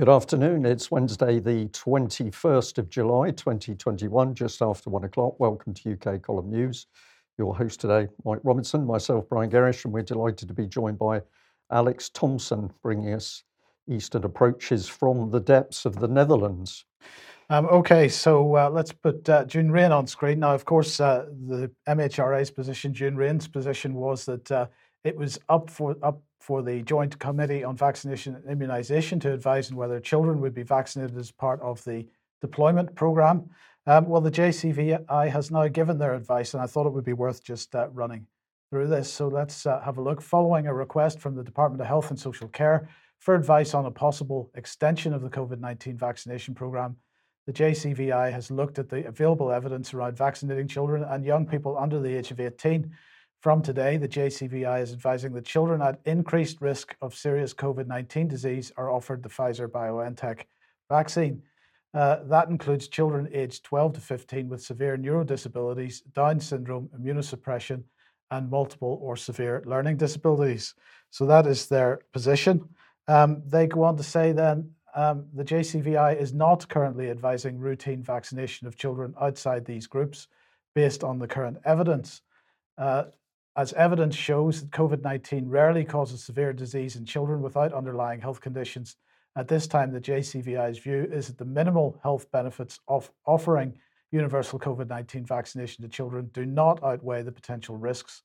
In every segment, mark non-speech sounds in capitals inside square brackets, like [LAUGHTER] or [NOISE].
Good afternoon. It's Wednesday, the 21st of July, 2021, just after one o'clock. Welcome to UK Column News. Your host today, Mike Robinson, myself, Brian Gerrish, and we're delighted to be joined by Alex Thompson, bringing us Eastern approaches from the depths of the Netherlands. Um, okay, so uh, let's put uh, June Raine on screen. Now, of course, uh, the MHRA's position, June Raine's position was that uh, it was up for up for the Joint Committee on Vaccination and Immunisation to advise on whether children would be vaccinated as part of the deployment programme. Um, well, the JCVI has now given their advice, and I thought it would be worth just uh, running through this. So let's uh, have a look. Following a request from the Department of Health and Social Care for advice on a possible extension of the COVID 19 vaccination programme, the JCVI has looked at the available evidence around vaccinating children and young people under the age of 18 from today, the JCVI is advising that children at increased risk of serious COVID 19 disease are offered the Pfizer BioNTech vaccine. Uh, that includes children aged 12 to 15 with severe neurodisabilities, Down syndrome, immunosuppression, and multiple or severe learning disabilities. So that is their position. Um, they go on to say then um, the JCVI is not currently advising routine vaccination of children outside these groups based on the current evidence. Uh, as evidence shows that COVID 19 rarely causes severe disease in children without underlying health conditions, at this time, the JCVI's view is that the minimal health benefits of offering universal COVID 19 vaccination to children do not outweigh the potential risks.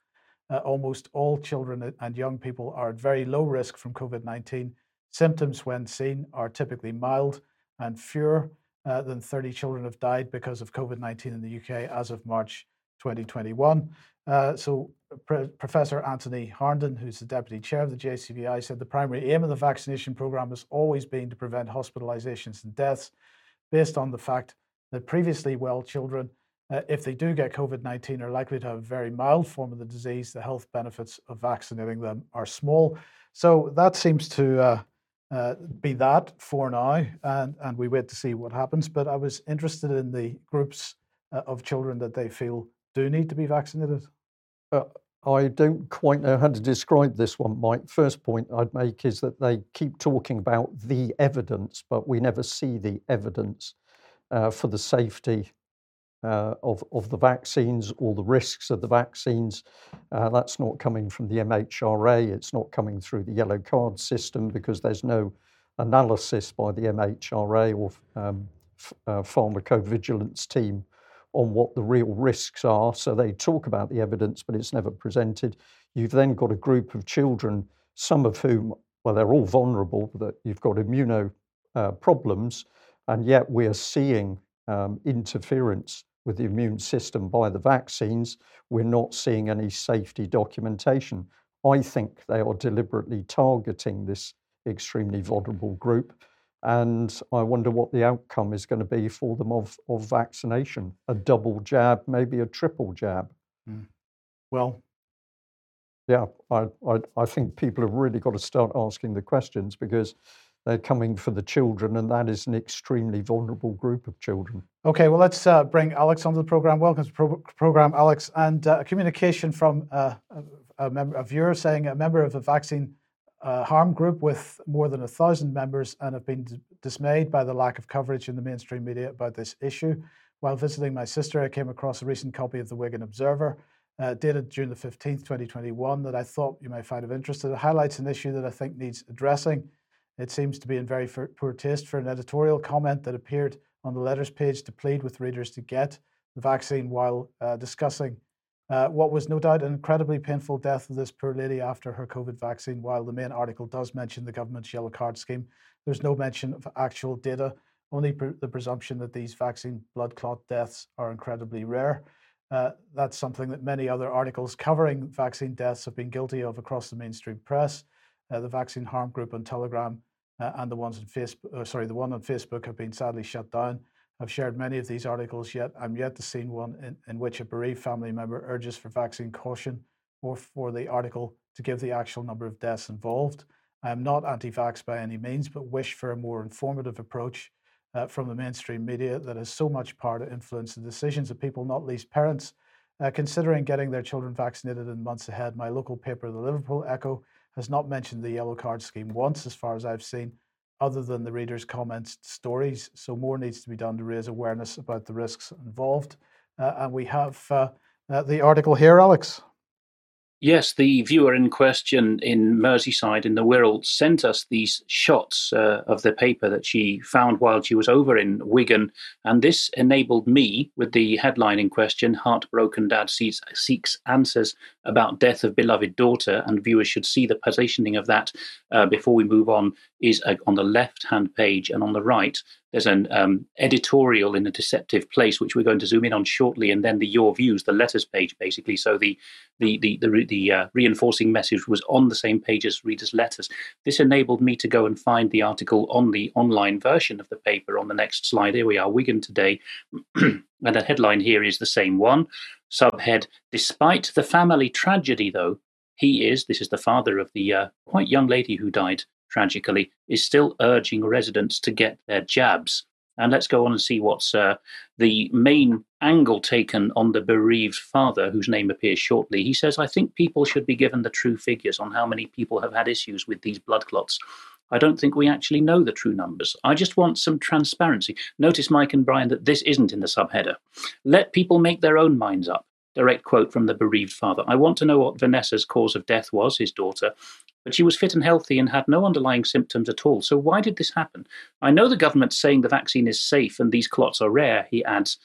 Uh, almost all children and young people are at very low risk from COVID 19. Symptoms, when seen, are typically mild, and fewer uh, than 30 children have died because of COVID 19 in the UK as of March 2021. Uh, so Professor Anthony Harnden, who's the deputy chair of the JCVI, said the primary aim of the vaccination program has always been to prevent hospitalizations and deaths based on the fact that previously well children, uh, if they do get COVID 19, are likely to have a very mild form of the disease. The health benefits of vaccinating them are small. So that seems to uh, uh, be that for now, and, and we wait to see what happens. But I was interested in the groups uh, of children that they feel do need to be vaccinated. Uh, I don't quite know how to describe this one, Mike. First point I'd make is that they keep talking about the evidence, but we never see the evidence uh, for the safety uh, of, of the vaccines or the risks of the vaccines. Uh, that's not coming from the MHRA, it's not coming through the yellow card system because there's no analysis by the MHRA or um, uh, pharmacovigilance team on what the real risks are. So they talk about the evidence, but it's never presented. You've then got a group of children, some of whom, well, they're all vulnerable, that you've got immuno uh, problems, and yet we are seeing um, interference with the immune system by the vaccines. We're not seeing any safety documentation. I think they are deliberately targeting this extremely vulnerable group and I wonder what the outcome is going to be for them of, of vaccination a double jab, maybe a triple jab. Mm. Well, yeah, I, I, I think people have really got to start asking the questions because they're coming for the children, and that is an extremely vulnerable group of children. Okay, well, let's uh, bring Alex onto the program. Welcome to the pro- program, Alex. And uh, a communication from uh, a, a, member, a viewer saying a member of the vaccine uh, harm group with more than a thousand members and have been d- dismayed by the lack of coverage in the mainstream media about this issue. While visiting my sister, I came across a recent copy of the Wigan Observer, uh, dated June the 15th, 2021, that I thought you might find of interest. It highlights an issue that I think needs addressing. It seems to be in very poor taste for an editorial comment that appeared on the letters page to plead with readers to get the vaccine while uh, discussing uh, what was no doubt an incredibly painful death of this poor lady after her COVID vaccine, while the main article does mention the government's yellow card scheme, there's no mention of actual data, only the presumption that these vaccine blood clot deaths are incredibly rare. Uh, that's something that many other articles covering vaccine deaths have been guilty of across the mainstream press. Uh, the Vaccine Harm Group on Telegram uh, and the ones on Facebook, uh, sorry, the one on Facebook have been sadly shut down. I've shared many of these articles yet. I'm yet to see one in, in which a bereaved family member urges for vaccine caution or for the article to give the actual number of deaths involved. I am not anti vax by any means, but wish for a more informative approach uh, from the mainstream media that has so much power to influence the decisions of people, not least parents, uh, considering getting their children vaccinated in months ahead. My local paper, the Liverpool Echo, has not mentioned the yellow card scheme once, as far as I've seen. Other than the readers' comments stories. So more needs to be done to raise awareness about the risks involved. Uh, and we have uh, uh, the article here, Alex. Yes, the viewer in question in Merseyside in the Wirral sent us these shots uh, of the paper that she found while she was over in Wigan. And this enabled me, with the headline in question Heartbroken Dad seeks, seeks Answers About Death of Beloved Daughter. And viewers should see the positioning of that uh, before we move on, is uh, on the left hand page. And on the right, there's an um, editorial in a deceptive place, which we're going to zoom in on shortly, and then the your views, the letters page, basically. So the the the the, the uh, reinforcing message was on the same page as readers' letters. This enabled me to go and find the article on the online version of the paper. On the next slide, here we are, Wigan today, [CLEARS THROAT] and the headline here is the same one. Subhead: Despite the family tragedy, though, he is. This is the father of the uh, quite young lady who died tragically, is still urging residents to get their jabs. And let's go on and see what's uh, the main angle taken on the bereaved father, whose name appears shortly. He says, I think people should be given the true figures on how many people have had issues with these blood clots. I don't think we actually know the true numbers. I just want some transparency. Notice, Mike and Brian, that this isn't in the subheader. Let people make their own minds up. Direct quote from the bereaved father. I want to know what Vanessa's cause of death was, his daughter, but she was fit and healthy and had no underlying symptoms at all. So why did this happen? I know the government's saying the vaccine is safe and these clots are rare, he adds.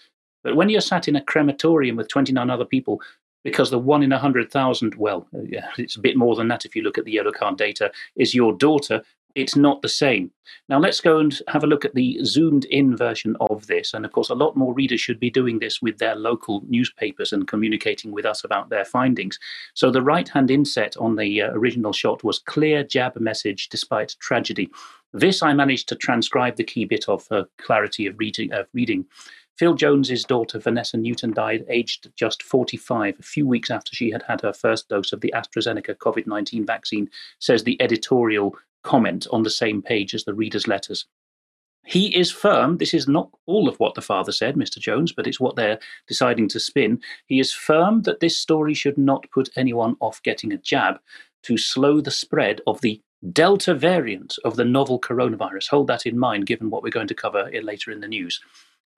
But when you're sat in a crematorium with 29 other people, because the one in a 100,000, well, it's a bit more than that if you look at the yellow card data, is your daughter, it's not the same. Now, let's go and have a look at the zoomed in version of this. And of course, a lot more readers should be doing this with their local newspapers and communicating with us about their findings. So, the right hand inset on the uh, original shot was clear jab message despite tragedy. This I managed to transcribe the key bit of for clarity of reading. Of reading. Phil Jones's daughter Vanessa Newton died aged just 45, a few weeks after she had had her first dose of the AstraZeneca COVID 19 vaccine, says the editorial comment on the same page as the reader's letters. He is firm. This is not all of what the father said, Mr. Jones, but it's what they're deciding to spin. He is firm that this story should not put anyone off getting a jab to slow the spread of the Delta variant of the novel coronavirus. Hold that in mind, given what we're going to cover later in the news.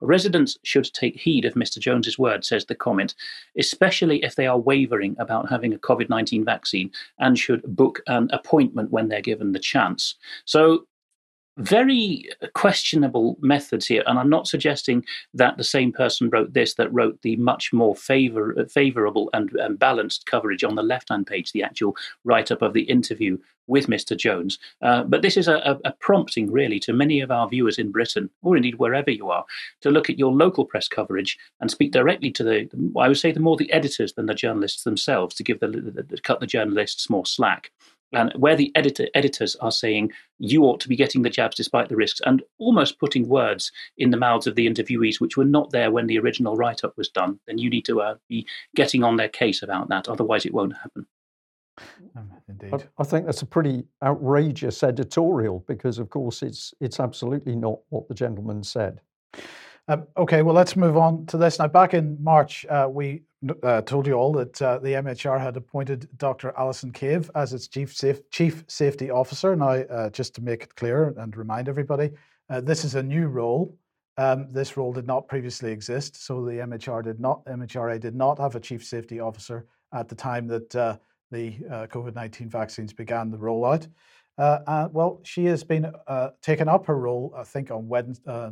Residents should take heed of Mr. Jones's word, says the comment, especially if they are wavering about having a COVID 19 vaccine and should book an appointment when they're given the chance. So very questionable methods here. And I'm not suggesting that the same person wrote this that wrote the much more favor, favorable and, and balanced coverage on the left hand page, the actual write up of the interview with Mr. Jones. Uh, but this is a, a, prompting, really, to many of our viewers in Britain, or indeed wherever you are, to look at your local press coverage and speak directly to the, I would say, the more the editors than the journalists themselves to give the, the, the cut the journalists more slack and where the editor, editors are saying you ought to be getting the jabs despite the risks, and almost putting words in the mouths of the interviewees which were not there when the original write up was done, then you need to uh, be getting on their case about that. Otherwise, it won't happen. Um, indeed, I, I, think that's a pretty outrageous editorial because, of course, it's it's absolutely not what the gentleman said. Um, okay, well, let's move on to this now. Back in March, uh, we uh, told you all that uh, the MHR had appointed Dr. Alison Cave as its chief, chief safety officer. Now, uh, just to make it clear and remind everybody, uh, this is a new role. Um, this role did not previously exist, so the MHR did not MHRA did not have a chief safety officer at the time that uh, the COVID nineteen vaccines began the rollout. well, she has been taken up her role, I think, on Wednesday,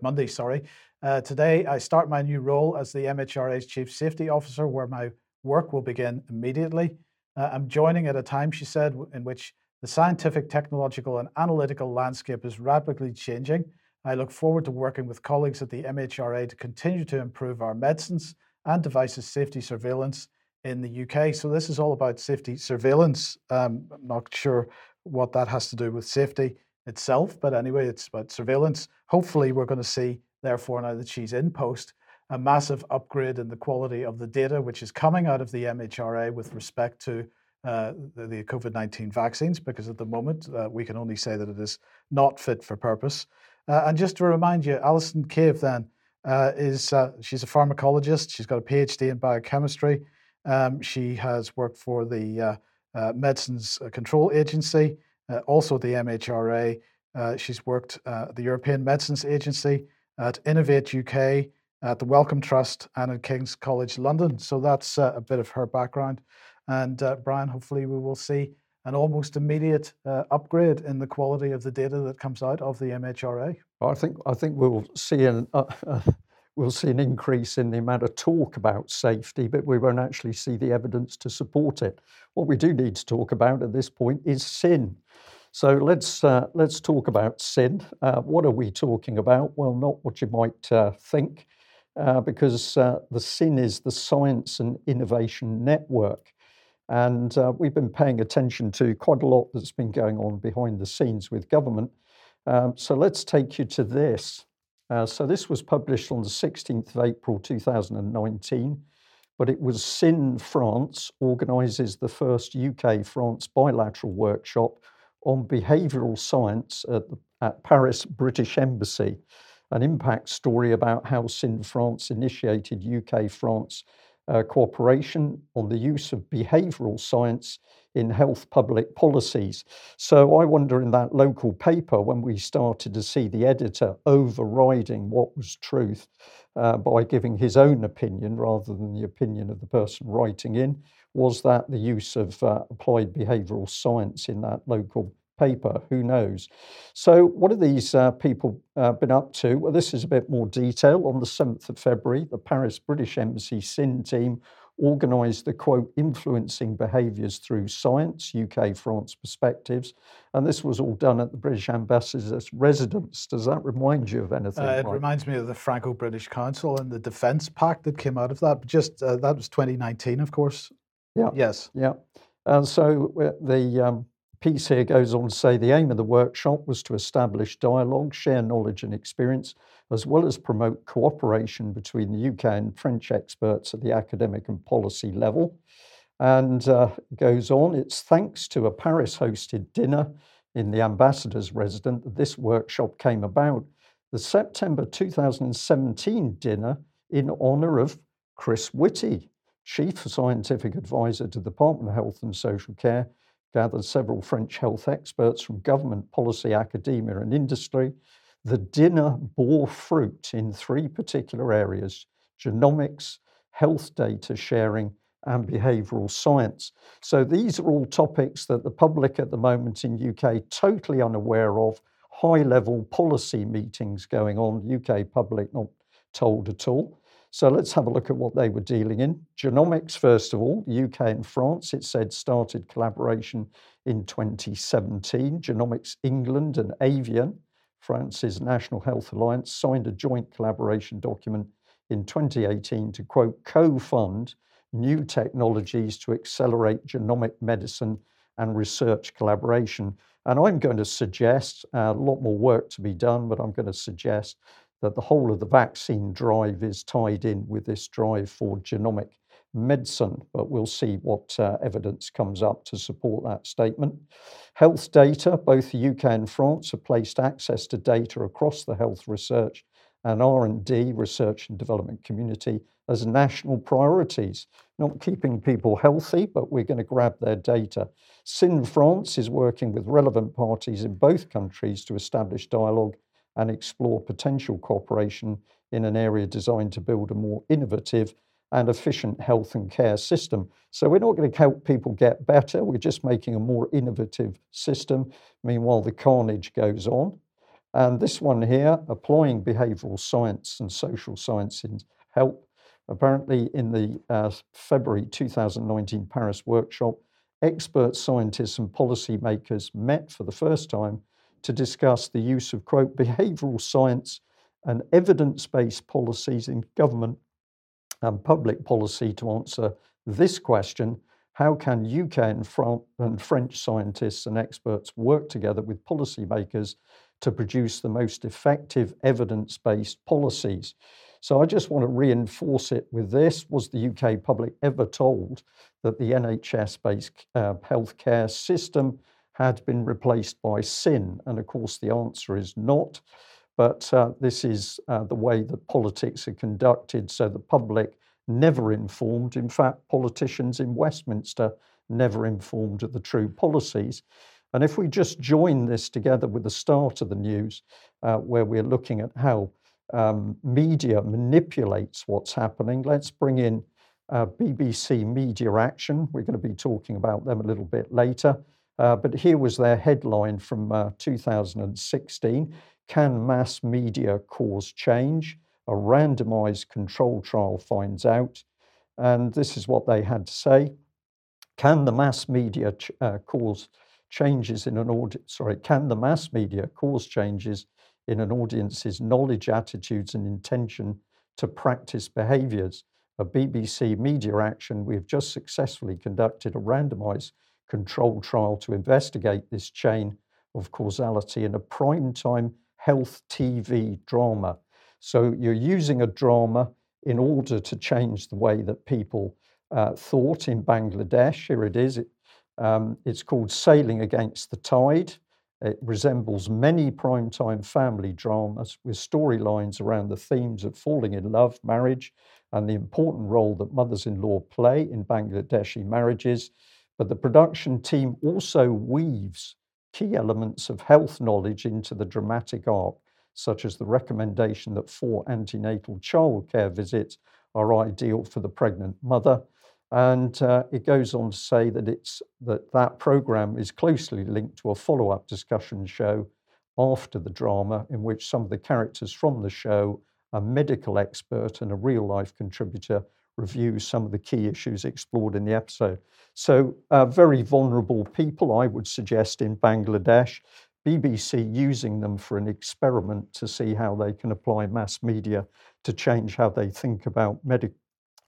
Monday. Sorry, uh, today, I start my new role as the MHRA's Chief Safety Officer, where my work will begin immediately. Uh, I'm joining at a time, she said, in which the scientific, technological, and analytical landscape is rapidly changing. I look forward to working with colleagues at the MHRA to continue to improve our medicines and devices safety surveillance in the UK. So, this is all about safety surveillance. Um, I'm not sure what that has to do with safety itself, but anyway, it's about surveillance. Hopefully, we're going to see therefore, now that she's in post, a massive upgrade in the quality of the data which is coming out of the MHRA with respect to uh, the, COVID 19 vaccines, because at the moment uh, we can only say that it is not fit for purpose. Uh, and just to remind you, Alison Cave then uh, is uh, she's a pharmacologist. She's got a PhD in biochemistry. Um, she has worked for the uh, Medicines Control Agency, also the MHRA. Uh, she's worked uh, at the European Medicines Agency, at Innovate UK, at the Wellcome Trust, and at King's College London. So that's uh, a bit of her background. And uh, Brian, hopefully, we will see an almost immediate uh, upgrade in the quality of the data that comes out of the MHRA. I think I think we'll see an [LAUGHS] we'll see an increase in the amount of talk about safety, but we won't actually see the evidence to support it. What we do need to talk about at this point is sin. So let's uh, let's talk about sin. Uh, what are we talking about? Well, not what you might uh, think, uh, because uh, the sin is the Science and Innovation Network, and uh, we've been paying attention to quite a lot that's been going on behind the scenes with government. Um, so let's take you to this. Uh, so this was published on the 16th of April 2019, but it was SIN France organises the first UK France bilateral workshop on behavioural science at, the, at Paris British Embassy, an impact story about how SIN France initiated UK France uh, cooperation on the use of behavioural science in health public policies. So I wonder in that local paper when we started to see the editor overriding what was truth uh, by giving his own opinion rather than the opinion of the person writing in, was that the use of uh, applied behavioural science in that local paper? Who knows? So, what have these uh, people uh, been up to? Well, this is a bit more detail. On the 7th of February, the Paris British Embassy SIN team organised the quote, influencing behaviours through science, UK France perspectives. And this was all done at the British Ambassador's residence. Does that remind you of anything? Uh, it reminds me of the Franco British Council and the Defence Pact that came out of that. But just uh, that was 2019, of course. Yeah. Yes. Yeah. And so uh, the um, piece here goes on to say the aim of the workshop was to establish dialogue, share knowledge and experience, as well as promote cooperation between the UK and French experts at the academic and policy level. And uh, goes on, it's thanks to a Paris hosted dinner in the ambassador's residence that this workshop came about. The September 2017 dinner in honour of Chris Whitty, Chief Scientific Advisor to the Department of Health and Social Care, gathered several French health experts from government, policy, academia, and industry. The dinner bore fruit in three particular areas genomics, health data sharing, and behavioural science. So these are all topics that the public at the moment in UK totally unaware of. High level policy meetings going on, UK public not told at all. So let's have a look at what they were dealing in. Genomics, first of all, UK and France, it said started collaboration in 2017. Genomics England and Avian, France's National Health Alliance, signed a joint collaboration document in 2018 to quote, co fund new technologies to accelerate genomic medicine and research collaboration. And I'm going to suggest uh, a lot more work to be done, but I'm going to suggest that the whole of the vaccine drive is tied in with this drive for genomic medicine, but we'll see what uh, evidence comes up to support that statement. Health data, both the UK and France have placed access to data across the health research and R&D, research and development community, as national priorities, not keeping people healthy, but we're going to grab their data. SIN France is working with relevant parties in both countries to establish dialogue and explore potential cooperation in an area designed to build a more innovative and efficient health and care system. So we're not going to help people get better, we're just making a more innovative system. Meanwhile, the carnage goes on. And this one here, applying behavioral science and social science in help. Apparently, in the uh, February 2019 Paris workshop, expert scientists and policymakers met for the first time to discuss the use of, quote, behavioral science and evidence based policies in government and public policy to answer this question how can UK and, and French scientists and experts work together with policymakers to produce the most effective evidence based policies? So I just want to reinforce it with this. Was the UK public ever told that the NHS based uh, healthcare system had been replaced by sin? And of course, the answer is not. But uh, this is uh, the way that politics are conducted, so the public never informed. In fact, politicians in Westminster never informed of the true policies. And if we just join this together with the start of the news, uh, where we're looking at how um, media manipulates what's happening, let's bring in uh, BBC Media Action. We're going to be talking about them a little bit later. Uh, but here was their headline from uh, 2016 Can mass media cause change? A randomized control trial finds out. And this is what they had to say. Can the mass media ch- uh, cause changes in an audience? Sorry, can the mass media cause changes in an audience's knowledge, attitudes, and intention to practice behaviors? A BBC media action, we've just successfully conducted a randomized controlled trial to investigate this chain of causality in a prime time health TV drama. So you're using a drama in order to change the way that people uh, thought in Bangladesh. Here it is. It, um, it's called Sailing Against the Tide. It resembles many primetime family dramas with storylines around the themes of falling in love, marriage, and the important role that mothers in law play in Bangladeshi marriages. But the production team also weaves key elements of health knowledge into the dramatic arc, such as the recommendation that four antenatal childcare visits are ideal for the pregnant mother. And uh, it goes on to say that it's that that program is closely linked to a follow-up discussion show after the drama, in which some of the characters from the show, a medical expert and a real-life contributor, review some of the key issues explored in the episode. So, uh, very vulnerable people, I would suggest, in Bangladesh. BBC using them for an experiment to see how they can apply mass media to change how they think about medic-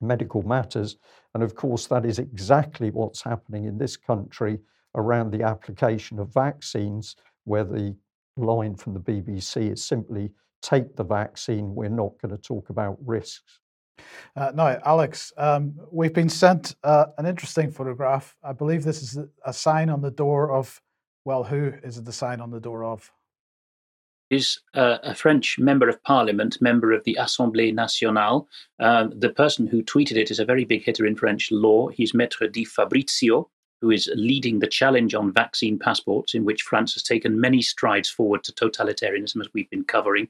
medical matters. And of course, that is exactly what's happening in this country around the application of vaccines, where the line from the BBC is simply take the vaccine, we're not going to talk about risks. Uh, now, Alex, um, we've been sent uh, an interesting photograph. I believe this is a sign on the door of, well, who is it the sign on the door of? Is uh, a French member of parliament, member of the Assemblée nationale. Uh, the person who tweeted it is a very big hitter in French law. He's Maître Di Fabrizio, who is leading the challenge on vaccine passports, in which France has taken many strides forward to totalitarianism, as we've been covering.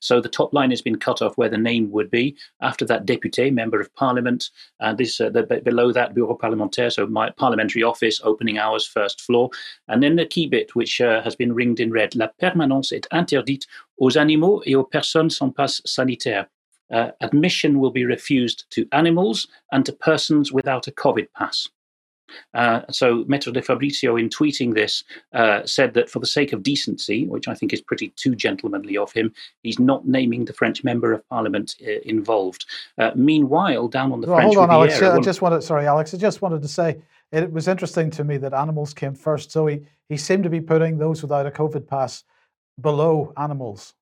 So the top line has been cut off where the name would be. After that, député, member of parliament, and this uh, the, below that, bureau parlementaire, so my parliamentary office, opening hours, first floor, and then the key bit, which uh, has been ringed in red: la permanence est interdite aux animaux et aux personnes sans passe sanitaire. Uh, admission will be refused to animals and to persons without a COVID pass. Uh, so Maître de Fabrizio, in tweeting this, uh, said that for the sake of decency, which I think is pretty too gentlemanly of him, he's not naming the French member of parliament uh, involved. Uh, meanwhile, down on the well, French hold on, Riviera, Alex. I just wanted, sorry, Alex. I just wanted to say it was interesting to me that animals came first. So he, he seemed to be putting those without a COVID pass below animals.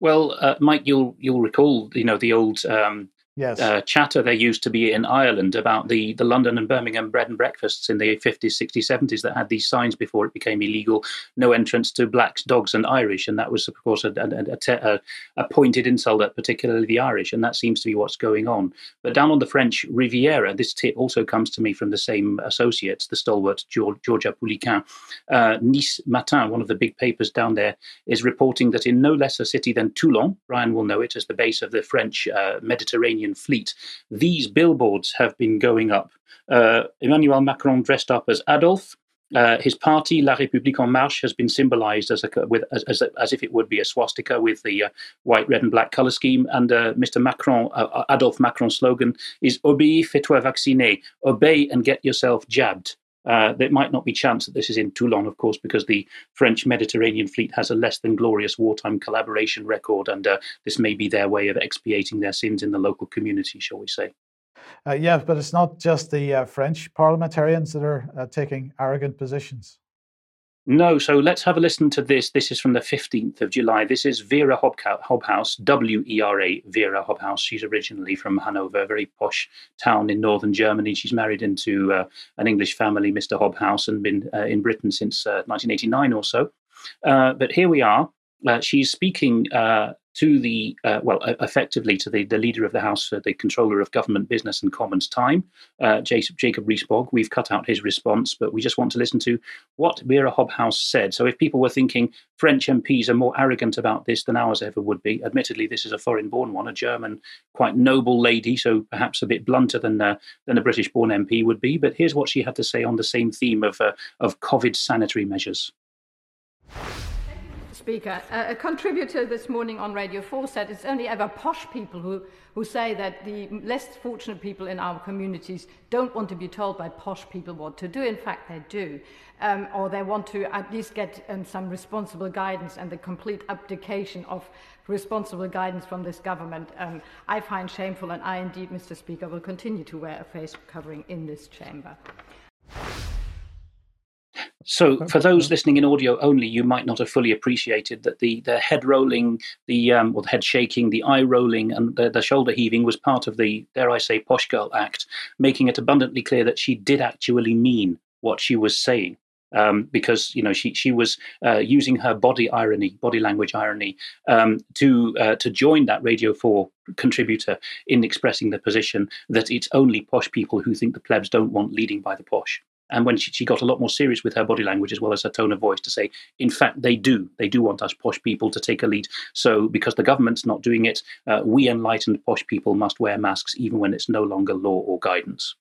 Well, uh, Mike, you'll you'll recall, you know, the old um, yes. uh, chatter there used to be in Ireland about the, the London and Birmingham bread and breakfasts in the 50s, 60s, 70s that had these signs before it became illegal no entrance to blacks, dogs, and Irish. And that was, of course, a, a, a, a pointed insult at particularly the Irish. And that seems to be what's going on. But down on the French Riviera, this tip also comes to me from the same associates, the stalwart Georgia Pouliquen. Uh, Nice Matin, one of the big papers down there, is reporting that in no less a city than Toulon, Brian will know it as the base of the French uh, Mediterranean fleet. These billboards have been going up. Uh, Emmanuel Macron dressed up as Adolf. Uh, his party, La République en Marche, has been symbolized as, as, as, as if it would be a swastika with the uh, white, red, and black color scheme. And uh, Mr. Macron, uh, uh, Adolf Macron's slogan is Obéis, fais-toi vacciner. Obey and get yourself jabbed. Uh, there might not be chance that this is in Toulon, of course, because the French Mediterranean fleet has a less than glorious wartime collaboration record, and uh, this may be their way of expiating their sins in the local community, shall we say. Uh, yeah, but it's not just the uh, French parliamentarians that are uh, taking arrogant positions. No, so let's have a listen to this. This is from the 15th of July. This is Wera Hobhouse, W E R A, Wera Hobhouse. She's originally from Hanover, a very posh town in northern Germany. She's married into uh, an English family, Mr. Hobhouse, and been uh, in Britain since uh, 1989 or so. Uh, but here we are. Uh, she's speaking uh, to the, uh, well, effectively to the, the leader of the House, uh, the controller of government business and commons time, uh, Jacob, Jacob Rees-Mogg. We've cut out his response, but we just want to listen to what Wera Hobhouse said. So if people were thinking French MPs are more arrogant about this than ours ever would be, admittedly, this is a foreign born one, a German, quite noble lady, so perhaps a bit blunter than, uh, than a British born MP would be. But here's what she had to say on the same theme of, uh, of COVID sanitary measures. Speaker. a contributor this morning on Radio 4 said it's only ever posh people who, who say that the less fortunate people in our communities don't want to be told by posh people what to do. In fact, they do. Um, or they want to at least get um, some responsible guidance and the complete abdication of responsible guidance from this government. Um, I find shameful, and I indeed, Mr. Speaker, will continue to wear a face covering in this chamber. So, for those listening in audio only, you might not have fully appreciated that the, the head rolling, the um, or the head shaking, the eye rolling, and the, the shoulder heaving was part of the, dare I say, Posh Girl Act, making it abundantly clear that she did actually mean what she was saying. Um, because you know she she was uh, using her body irony, body language irony, um, to uh, to join that Radio Four contributor in expressing the position that it's only posh people who think the plebs don't want leading by the posh. And when she, she got a lot more serious with her body language as well as her tone of voice to say, in fact, they do. They do want us posh people to take a lead. So, because the government's not doing it, uh, we enlightened posh people must wear masks even when it's no longer law or guidance.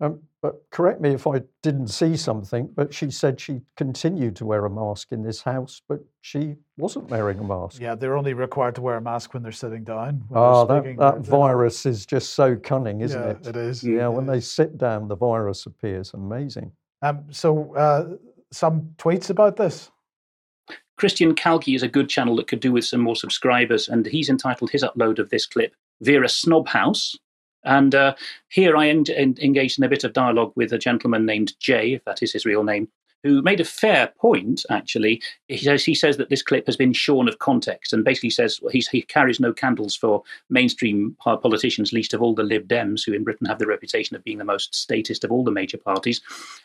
Um, but correct me if I didn't see something, but she said she continued to wear a mask in this house, but she wasn't wearing a mask. Yeah, they're only required to wear a mask when they're sitting down. Oh, that, that virus is just so cunning, isn't yeah, it? It is. Yeah, it when is. they sit down, the virus appears. Amazing. Um, so, uh, some tweets about this. Christian Calgie is a good channel that could do with some more subscribers, and he's entitled his upload of this clip Vera Snobhouse, and uh, here I en- en- engaged in a bit of dialogue with a gentleman named Jay, if that is his real name, who made a fair point, actually. He says, he says that this clip has been shorn of context and basically says well, he carries no candles for mainstream politicians, least of all the Lib Dems, who in Britain have the reputation of being the most statist of all the major parties.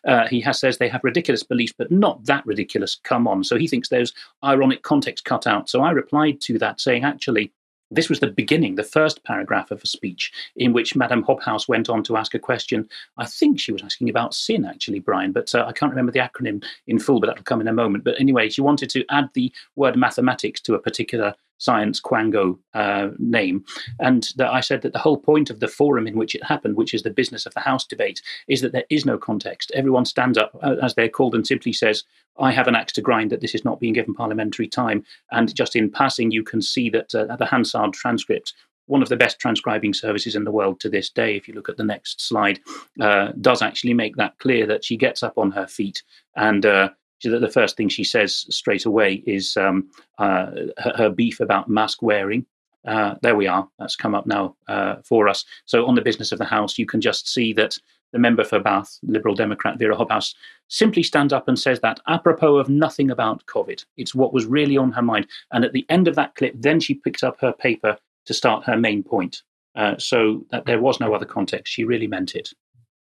Uh, he has says they have ridiculous beliefs, but not that ridiculous. Come on. So he thinks there's ironic context cut out. So I replied to that saying, actually, this was the beginning, the first paragraph of a speech in which Madame Hobhouse went on to ask a question. I think she was asking about sin, actually, Brian, but uh, I can't remember the acronym in full, but that'll come in a moment. But anyway, she wanted to add the word mathematics to a particular science quango uh, name. And that I said that the whole point of the forum in which it happened, which is the business of the House debate, is that there is no context. Everyone stands up, uh, as they're called, and simply says, I have an axe to grind that this is not being given parliamentary time. And just in passing, you can see that uh, the Hansard transcript one of the best transcribing services in the world to this day, if you look at the next slide, uh, does actually make that clear that she gets up on her feet and uh, the first thing she says straight away is um, uh, her, her, beef about mask wearing. Uh, there we are. That's come up now uh, for us. So, on the business of the House, you can just see that the member for Bath, Liberal Democrat Wera Hobhouse, simply stands up and says that apropos of nothing about COVID. It's what was really on her mind. And at the end of that clip, then she picked up her paper to start her main point. Uh, so that there was no other context. She really meant it.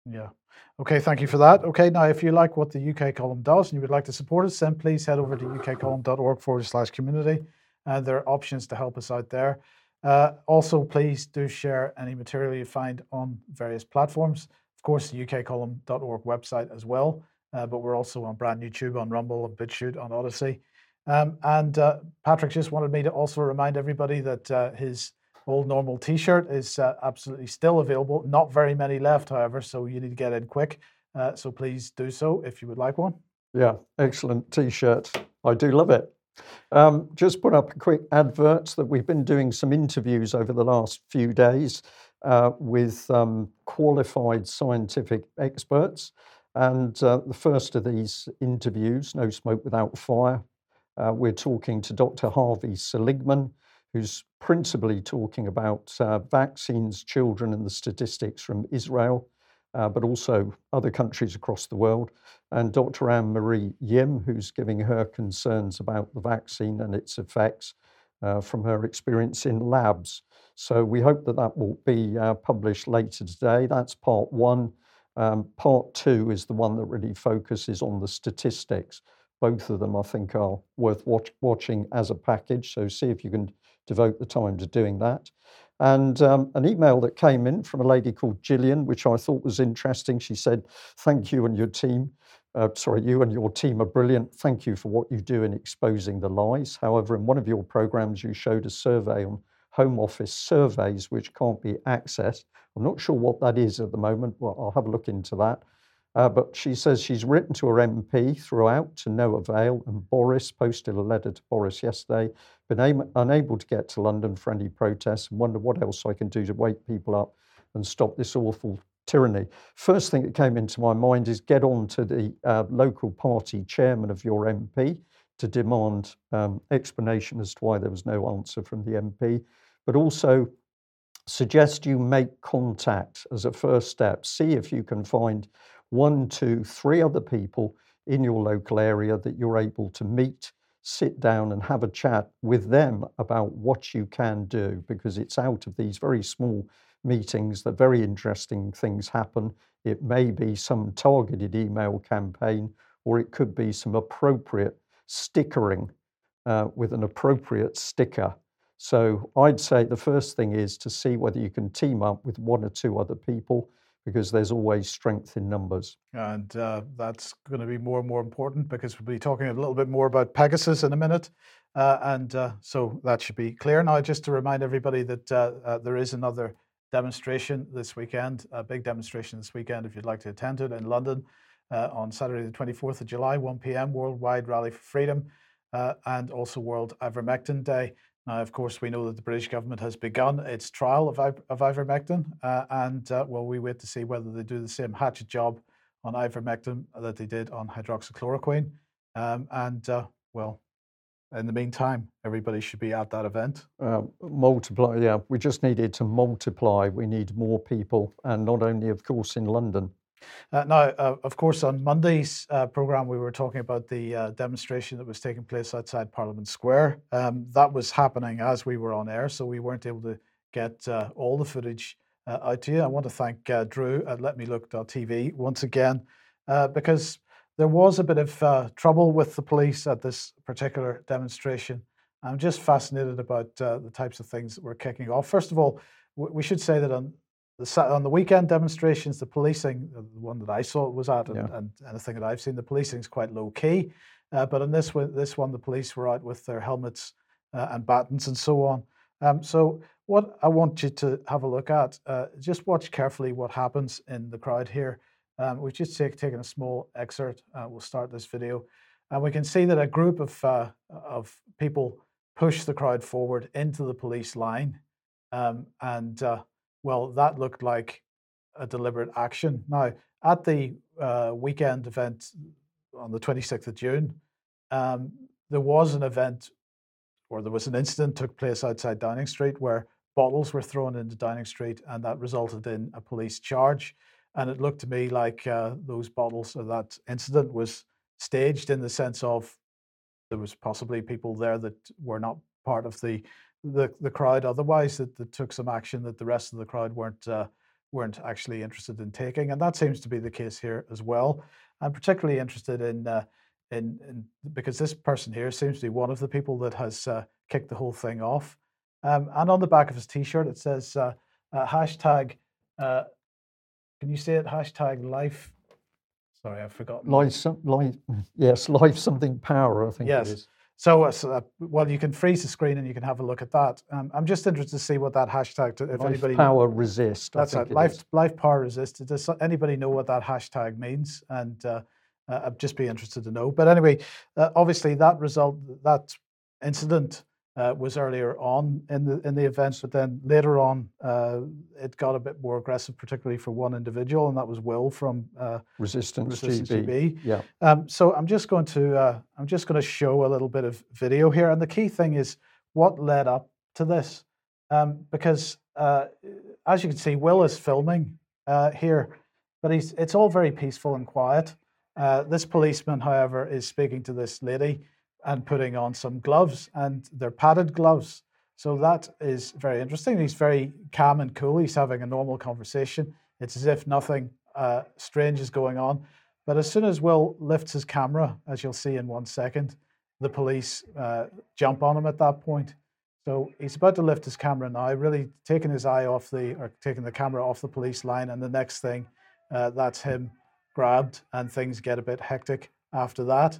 Yeah. Okay, thank you for that. Okay, now if you like what the UK column does and you would like to support us, then please head over to ukcolumn.org forward slash community. Uh, there are options to help us out there. Uh, also, please do share any material you find on various platforms. Of course, the ukcolumn.org website as well, uh, but we're also on brand new YouTube, on Rumble, on BitChute, on Odysee. Um, and uh, Patrick just wanted me to also remind everybody that uh, his old normal t-shirt is uh, absolutely still available. Not very many left, however, so you need to get in quick. Uh, so please do so if you would like one. Yeah, excellent t-shirt. I do love it. Um, just put up a quick advert that we've been doing some interviews over the last few days uh, with um, qualified scientific experts. And uh, the first of these interviews, No Smoke Without Fire, uh, we're talking to Dr. Hervé Seligmann, who's principally talking about uh, vaccines, children, and the statistics from Israel, uh, but also other countries across the world. And Dr. Anne Marie Yim, who's giving her concerns about the vaccine and its effects uh, from her experience in labs. So we hope that that will be uh, published later today. That's part one. Um, part two is the one that really focuses on the statistics. Both of them, I think, are worth watch, watching as a package. So see if you can devote the time to doing that. And um, an email that came in from a lady called Gillian, which I thought was interesting. She said, Thank you and your team. Uh, sorry, you and your team are brilliant. Thank you for what you do in exposing the lies. However, in one of your programs, you showed a survey on Home Office surveys which can't be accessed. I'm not sure what that is at the moment. Well, I'll have a look into that. Uh, but she says she's written to her MP throughout to no avail, and Boris posted a letter to Boris yesterday, been unable to get to London for any protests, and wonder what else I can do to wake people up and stop this awful tyranny. First thing that came into my mind is get on to the uh, local party chairman of your MP to demand um, explanation as to why there was no answer from the MP, but also suggest you make contact as a first step. See if you can find one, two, three other people in your local area that you're able to meet, sit down and have a chat with them about what you can do, because it's out of these very small meetings that very interesting things happen. It may be some targeted email campaign, or it could be some appropriate stickering uh, with an appropriate sticker. So I'd say the first thing is to see whether you can team up with one or two other people because there's always strength in numbers. And uh, that's going to be more and more important because we'll be talking a little bit more about Pegasus in a minute. Uh, and uh, so that should be clear. Now, just to remind everybody that uh, uh, there is another demonstration this weekend, a big demonstration this weekend, if you'd like to attend it in London uh, on Saturday, the 24th of July, 1 p.m., Worldwide Rally for Freedom, and also World Ivermectin Day. Now, of course, we know that the British government has begun its trial of, of ivermectin, uh, and uh, well, we wait to see whether they do the same hatchet job on ivermectin that they did on hydroxychloroquine. Um, and uh, well, in the meantime, everybody should be at that event. Uh, multiply, yeah. We just needed to multiply. We need more people, and not only, of course, in London. Uh, now, uh, of course, on Monday's uh, program, we were talking about the uh, demonstration that was taking place outside Parliament Square. Um, that was happening as we were on air, so we weren't able to get uh, all the footage uh, out to you. I want to thank Drew at LetMeLook.tv once again because there was a bit of trouble with the police at this particular demonstration. I'm just fascinated about the types of things that were kicking off. First of all, we should say that on the, on the weekend demonstrations, the policing, the one that I saw was at, and, yeah. and anything that I've seen, the policing is quite low key. Uh, but on this one, this one, the police were out with their helmets uh, and batons and so on. Um, so what I want you to have a look at, uh, just watch carefully what happens in the crowd here. Um, we've just take, taken a small excerpt. Uh, we'll start this video, and we can see that a group of uh, of people push the crowd forward into the police line, um, and uh, well, that looked like a deliberate action. Now, at the uh, weekend event on the 26th of June, um, there was an event or there was an incident took place outside Downing Street where bottles were thrown into Downing Street and that resulted in a police charge. And it looked to me like uh, those bottles or that incident was staged in the sense of there was possibly people there that were not part of the the the crowd otherwise that, that took some action that the rest of the crowd weren't uh, weren't actually interested in taking, and that seems to be the case here as well. I'm particularly interested in uh, in, in, because this person here seems to be one of the people that has uh, kicked the whole thing off. Um, and on the back of his T-shirt it says uh, uh, hashtag. Uh, can you say it? Hashtag life. Sorry, I've forgotten. Life, life, [LAUGHS] yes, life something power. I think yes. it is. So, uh, uh, well, you can freeze the screen and you can have a look at that. Um, I'm just interested to see what that hashtag. To, if life anybody power resist. That's right. Life is. life power resist. Does anybody know what that hashtag means? And uh, uh, I'd just be interested to know. But anyway, uh, obviously that result, that incident uh, was earlier on in the in the event, but then later on uh, it got a bit more aggressive, particularly for one individual, and that was Will from uh, Resistance, Resistance GB. GB. Yeah. Um, so I'm just going to uh, I'm just going to show a little bit of video here, and the key thing is what led up to this, um, because uh, as you can see, Will is filming uh, here, but he's it's all very peaceful and quiet. this policeman, however, is speaking to this lady and putting on some gloves, and they're padded gloves. So that is very interesting. He's very calm and cool. He's having a normal conversation. It's as if nothing uh, strange is going on. But as soon as Will lifts his camera, as you'll see in one second, the police uh, jump on him at that point. So he's about to lift his camera now, really taking his eye off the, or taking the camera off the police line. And the next thing, uh, that's him grabbed, and things get a bit hectic after that.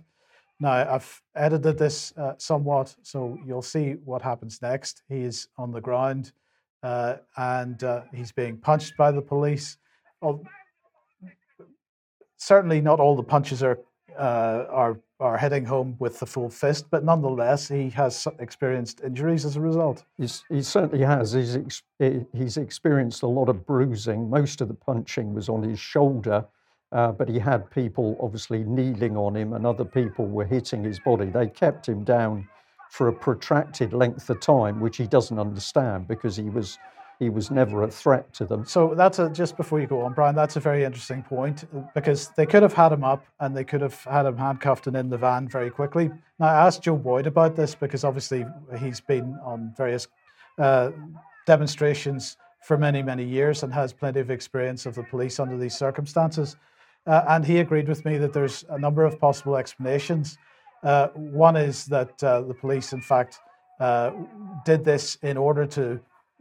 Now, I've edited this uh, somewhat, so you'll see what happens next. He is on the ground uh, and uh, he's being punched by the police. Well, certainly, not all the punches are, uh, are, are hitting home with the full fist, but nonetheless, he has experienced injuries as a result. He's, he certainly has. He's, ex- he's experienced a lot of bruising. Most of the punching was on his shoulder uh, but he had people obviously kneeling on him and other people were hitting his body. They kept him down for a protracted length of time, which he doesn't understand because he was he was never a threat to them. So that's a, just before you go on, Brian. That's a very interesting point because they could have had him up and they could have had him handcuffed and in the van very quickly. Now I asked Joe Boyd about this because obviously he's been on various uh, demonstrations for many many years and has plenty of experience of the police under these circumstances. Uh, and he agreed with me that there's a number of possible explanations. Uh, one is that uh, the police, in fact, uh, did this in order to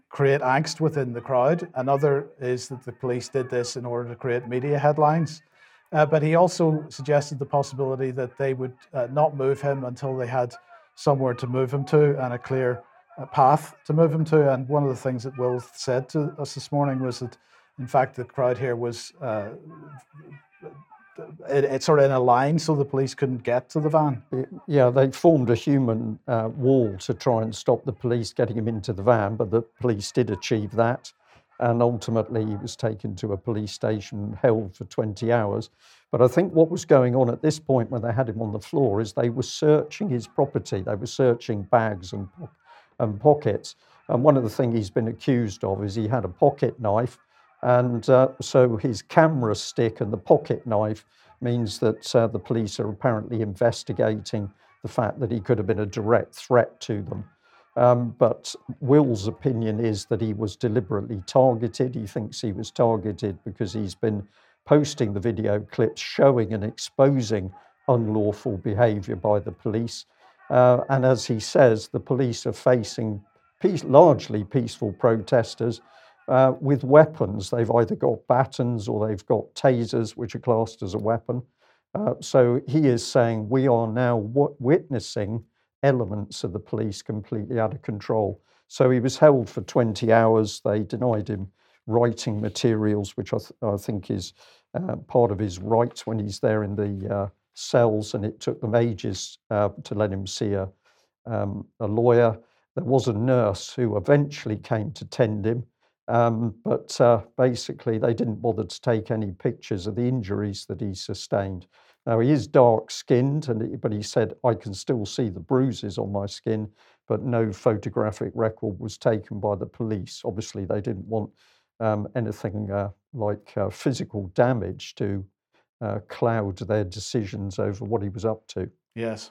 create angst within the crowd. Another is that the police did this in order to create media headlines. Uh, but he also suggested the possibility that they would uh, not move him until they had somewhere to move him to and a clear path to move him to. And one of the things that Will said to us this morning was that, in fact, the crowd here was it, it's sort of in a line so the police couldn't get to the van. Yeah, they formed a human uh, wall to try and stop the police getting him into the van, but the police did achieve that. And ultimately, he was taken to a police station, held for 20 hours. But I think what was going on at this point when they had him on the floor is they were searching his property. They were searching bags and, and pockets. And one of the things he's been accused of is he had a pocket knife and uh, so his camera stick and the pocket knife means that uh, the police are apparently investigating the fact that he could have been a direct threat to them. Um, but Will's opinion is that he was deliberately targeted. He thinks he was targeted because he's been posting the video clips showing and exposing unlawful behavior by the police. Uh, and as he says, the police are facing peace, largely peaceful protesters uh, with weapons. They've either got batons or they've got tasers, which are classed as a weapon. Uh, so he is saying we are now w- witnessing elements of the police completely out of control. So he was held for 20 hours. They denied him writing materials, which I, th- I think is uh, part of his rights when he's there in the uh, cells, and it took them ages uh, to let him see a, um, a lawyer. There was a nurse who eventually came to tend him. Um, but uh, basically, they didn't bother to take any pictures of the injuries that he sustained. Now, he is dark skinned, and but he said, I can still see the bruises on my skin, but no photographic record was taken by the police. Obviously, they didn't want um, anything uh, like uh, physical damage to uh, cloud their decisions over what he was up to. Yes.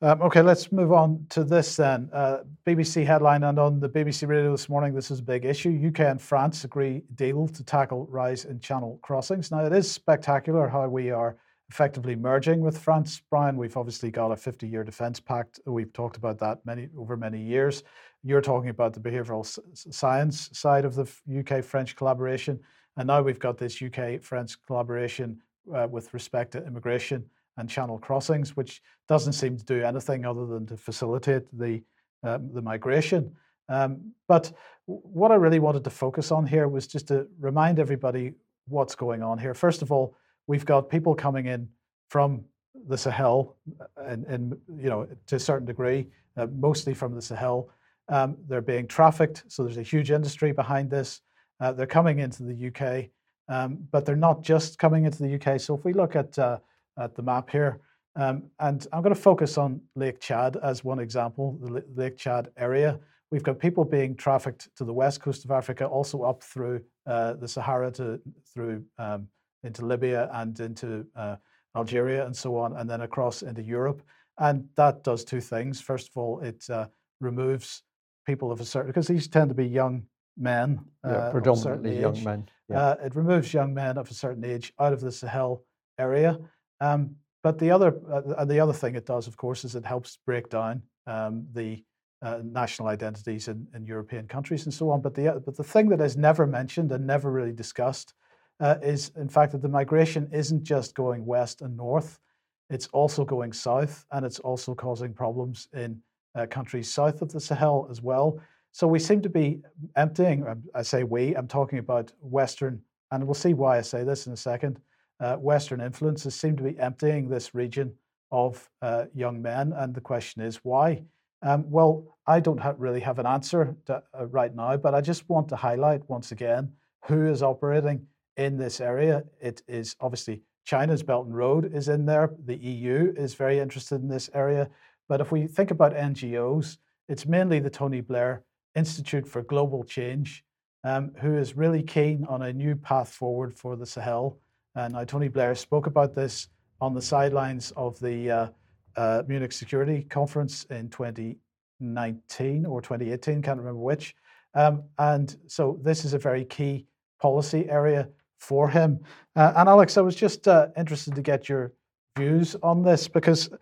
Um, okay, let's move on to this then. Uh, BBC headline and on the BBC radio this morning, this is a big issue. UK and France agree deal to tackle rise in channel crossings. Now, it is spectacular how we are effectively merging with France. Brian, we've obviously got a 50 year defence pact. We've talked about that many over many years. You're talking about the behavioural science side of the UK French collaboration. And now we've got this UK French collaboration uh, with respect to immigration and channel crossings, which doesn't seem to do anything other than to facilitate the, um, the migration. Um, but what I really wanted to focus on here was just to remind everybody what's going on here. First of all, we've got people coming in from the Sahel, and, uh, and you know to a certain degree, uh, mostly from the Sahel. Um, they're being trafficked, so there's a huge industry behind this. Uh, they're coming into the UK, um, but they're not just coming into the UK. So if we look at uh, at the map here. Um, and I'm going to focus on Lake Chad as one example, the Lake Chad area. We've got people being trafficked to the west coast of Africa, also up through uh, the Sahara to through um, into Libya and into uh, Algeria and so on, and then across into Europe. And that does two things. First of all, it uh, removes people of a certain because these tend to be young men, yeah, uh, predominantly young men. Yeah. Uh, it removes young men of a certain age out of the Sahel area um, but the other uh, the other thing it does, of course, is it helps break down um, the uh, national identities in, in European countries and so on. But the but the thing that is never mentioned and never really discussed uh, is, in fact, that the migration isn't just going west and north; it's also going south, and it's also causing problems in uh, countries south of the Sahel as well. So we seem to be emptying. Um, I say we. I'm talking about Western, and we'll see why I say this in a second. Uh, Western influences seem to be emptying this region of uh, young men, and the question is why. Um, well, I don't have, really have an answer to, uh, right now, but I just want to highlight once again who is operating in this area. It is obviously China's Belt and Road is in there. The EU is very interested in this area. But if we think about NGOs, it's mainly the Tony Blair Institute for Global Change, um, who is really keen on a new path forward for the Sahel. And Tony Blair spoke about this on the sidelines of the uh, uh, Munich Security Conference in 2019 or 2018, can't remember which. Um, and so this is a very key policy area for him. Uh, and Alex, I was just uh, interested to get your views on this because uh,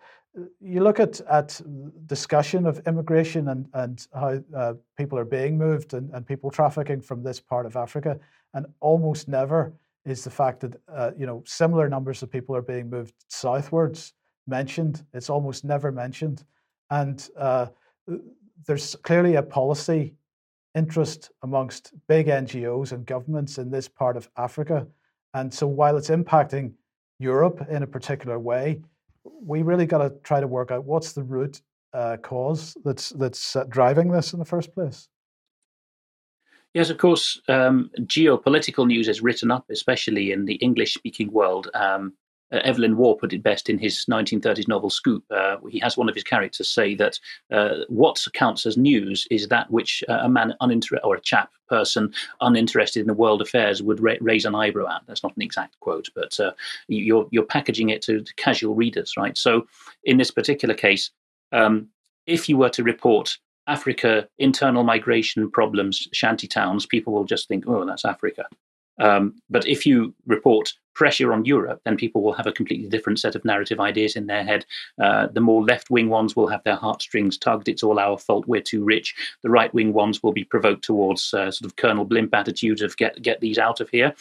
you look at, at discussion of immigration and, and how uh, people are being moved and, and people trafficking from this part of Africa, and almost never is the fact that uh, you know similar numbers of people are being moved southwards mentioned. It's almost never mentioned. And uh, there's clearly a policy interest amongst big NGOs and governments in this part of Africa. And so while it's impacting Europe in a particular way, we really got to try to work out what's the root uh, cause that's that's uh, driving this in the first place. Yes, of course. Um, geopolitical news is written up, especially in the English-speaking world, um, uh, Evelyn Waugh put it best in his 1930s novel Scoop. Uh, he has one of his characters say that uh, what counts as news is that which uh, a man uninter- or a chap person uninterested in the world affairs would ra- raise an eyebrow at. That's not an exact quote, but uh, you're you're packaging it to, to, casual readers, right? So in this particular case, um, if you were to report Africa internal migration problems, shanty towns, people will just think, oh, that's Africa. Um, but if you report pressure on Europe, then people will have a completely different set of narrative ideas in their head. Uh, the more left wing ones will have their heartstrings tugged. It's all our fault. We're too rich. The right wing ones will be provoked towards uh, sort of Colonel Blimp attitudes of get get these out of here.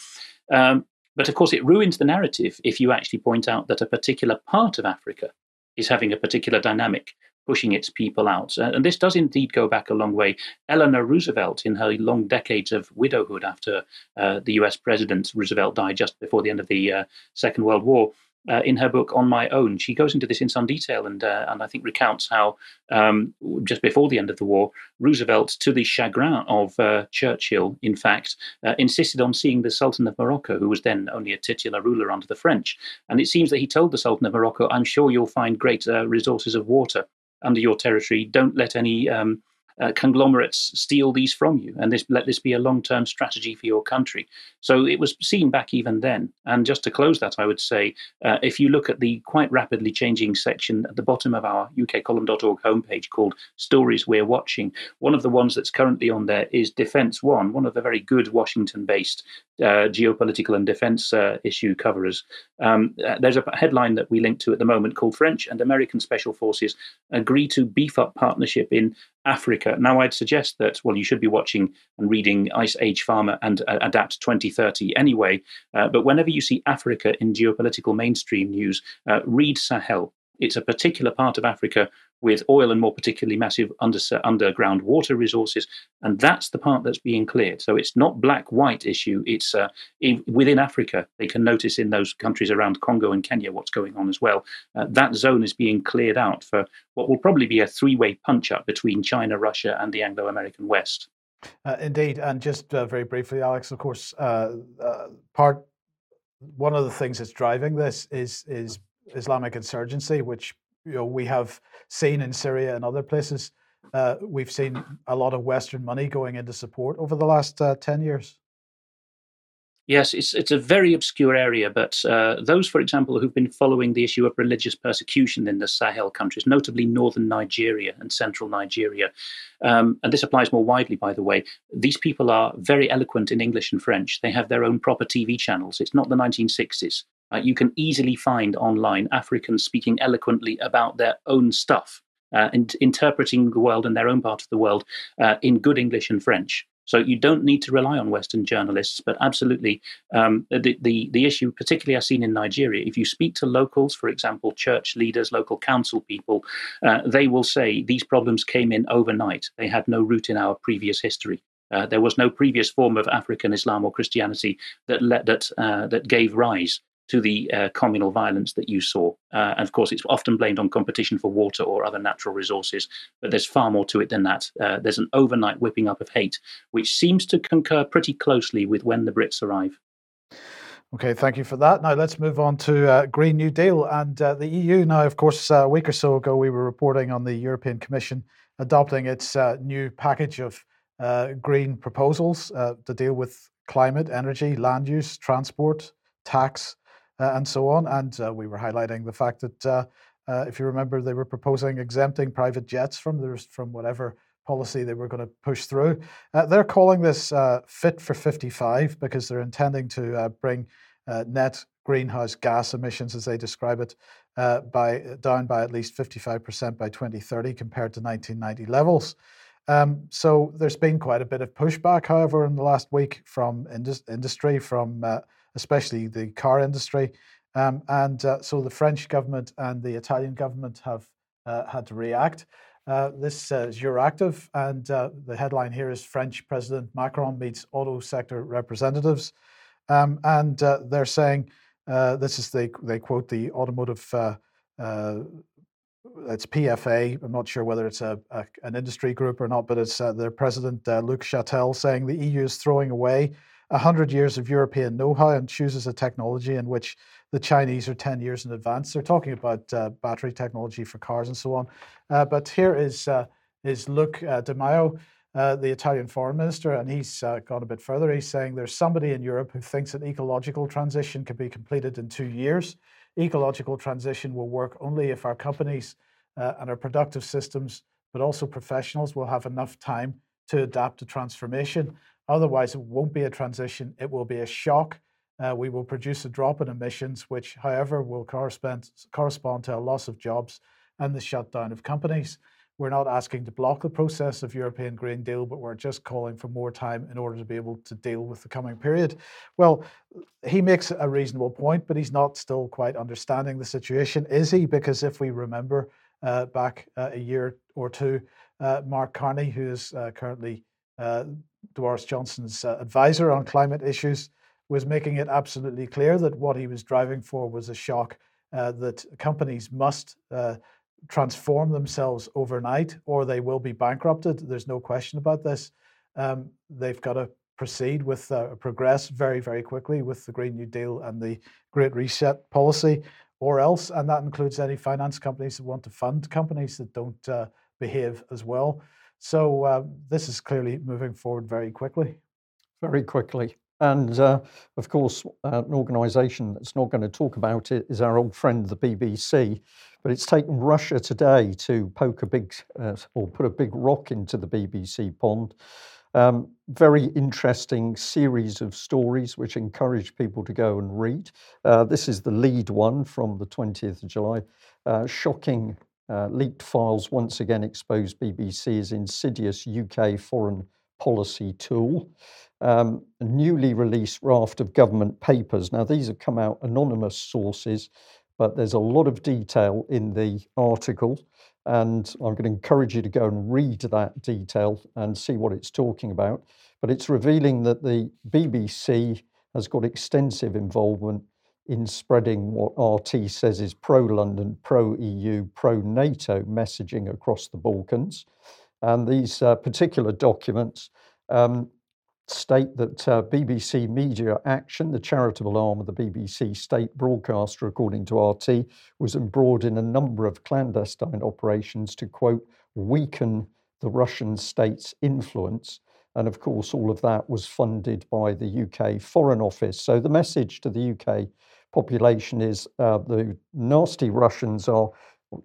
Um, but of course, it ruins the narrative if you actually point out that a particular part of Africa is having a particular dynamic pushing its people out. Uh, and this does indeed go back a long way. Eleanor Roosevelt, in her long decades of widowhood after uh, the US president Roosevelt died just before the end of the uh, Second World War, uh, in her book On My Own, she goes into this in some detail and uh, and I think recounts how um, just before the end of the war, Roosevelt, to the chagrin of uh, Churchill, in fact, insisted on seeing the Sultan of Morocco, who was then only a titular ruler under the French. And it seems that he told the Sultan of Morocco, "I'm sure you'll find great resources of water." Under your territory. Don't let any um, uh, conglomerates steal these from you, and this, let this be a long-term strategy for your country. So it was seen back even then. And just to close that, I would say, uh, if you look at the quite rapidly changing section at the bottom of our ukcolumn.org homepage called "Stories We're Watching," one of the ones that's currently on there is Defence One, one of the very good Washington-based uh, geopolitical and defence uh, issue coverers. Um, uh, there's a headline that we link to at the moment called "French and American Special Forces Agree to Beef Up Partnership in Africa. Now, I'd suggest that, well, you should be watching and reading Ice Age Farmer and uh, Adapt 2030 anyway. Uh, but whenever you see Africa in geopolitical mainstream news, uh, read Sahel. It's a particular part of Africa with oil and more particularly massive under, underground water resources. And that's the part that's being cleared. So it's not black white issue. It's uh, in, within Africa. They can notice in those countries around Congo and Kenya what's going on as well. Uh, that zone is being cleared out for what will probably be a three way punch up between China, Russia, and the Anglo American West. Uh, indeed. And just uh, very briefly, Alex, of course, uh, uh, part one of the things that's driving this is is Islamic insurgency, which you know we have seen in Syria and other places. Uh, we've seen a lot of Western money going into support over the last uh, ten years. Yes, it's it's a very obscure area, but uh, those, for example, who've been following the issue of religious persecution in the Sahel countries, notably northern Nigeria and central Nigeria, um, and this applies more widely, by the way, these people are very eloquent in English and French. They have their own proper TV channels. It's not the 1960s. Uh, you can easily find online Africans speaking eloquently about their own stuff. uh, in, interpreting the world and their own part of the world uh, in good English and French. So you don't need to rely on Western journalists, but absolutely um, the, the, the issue, particularly I've seen in Nigeria, if you speak to locals, for example, church leaders, local council people, uh, they will say these problems came in overnight. They had no root in our previous history. Uh, there was no previous form of African Islam or Christianity that let, that uh, that gave rise to the uh, communal violence that you saw. Uh, and of course, it's often blamed on competition for water or other natural resources, but there's far more to it than that. Uh, there's an overnight whipping up of hate, which seems to concur pretty closely with when the Brits arrive. Okay, thank you for that. Now let's move on to uh, Green New Deal and uh, the EU. Now, of course, uh, a week or so ago, we were reporting on the European Commission adopting its new package of green proposals to deal with climate, energy, land use, transport, tax, uh, and so on. And uh, we were highlighting the fact that, uh, if you remember, they were proposing exempting private jets from the, from whatever policy they were going to push through. they're calling this Fit for 55 because they're intending to bring net greenhouse gas emissions, as they describe it, uh, by down by at least 55% by 2030 compared to 1990 levels. Um, so there's been quite a bit of pushback, however, in the last week from indus- industry, from uh, especially the car industry. Um, and uh, so the French government and the Italian government have uh, had to react. Uh, this is Euractiv, and uh, the headline here is French President Macron meets auto sector representatives. Um, and uh, they're saying, uh, this is, they, they quote the automotive, it's PFA. I'm not sure whether it's a, a, an industry group or not, but it's their president, Luc Chatel, saying the EU is throwing away 100 years of European know how and chooses a technology in which the Chinese are 10 years in advance. They're talking about uh, battery technology for cars and so on. Uh, but here is, uh, is Luc uh, Di Maio, uh, the Italian foreign minister, and he's uh, gone a bit further. He's saying there's somebody in Europe who thinks that ecological transition can be completed in two years. Ecological transition will work only if our companies and our productive systems, but also professionals, will have enough time to adapt to transformation. Otherwise, it won't be a transition, it will be a shock. Uh, we will produce a drop in emissions, which, however, will correspond, correspond to a loss of jobs and the shutdown of companies. We're not asking to block the process of European Green Deal, but we're just calling for more time in order to be able to deal with the coming period. Well, he makes a reasonable point, but he's not still quite understanding the situation, is he? Because if we remember uh, back uh, a year or two, uh, Mark Carney, who is uh, currently uh, Boris Johnson's uh, advisor on climate issues, was making it absolutely clear that what he was driving for was a shock uh, that companies must uh, transform themselves overnight or they will be bankrupted. There's no question about this. Um, they've got to proceed with uh, progress very, very quickly with the Green New Deal and the Great Reset policy, or else, and that includes any finance companies that want to fund companies that don't uh, behave as well. So uh, this is clearly moving forward very quickly. Very quickly. And uh, of course, uh, an organisation that's not going to talk about it is our old friend, the BBC. But it's taken Russia today to poke a big uh, or put a big rock into the BBC pond. Um, very interesting series of stories which encourage people to go and read. Uh, this is the lead one from the 20th of July. Uh, shocking uh, leaked files once again expose BBC's insidious UK foreign policy tool. Um, a newly released raft of government papers. Now, these have come out anonymous sources, but there's a lot of detail in the article. And I'm going to encourage you to go and read that detail and see what it's talking about. But it's revealing that the BBC has got extensive involvement in spreading what RT says is pro London, pro EU, pro NATO messaging across the Balkans. And these uh, particular documents um, state that uh, BBC Media Action, the charitable arm of the BBC state broadcaster, according to RT, was embroiled in a number of clandestine operations to, quote, weaken the Russian state's influence. And of course, all of that was funded by the UK Foreign Office. So the message to the UK population is uh, the nasty Russians are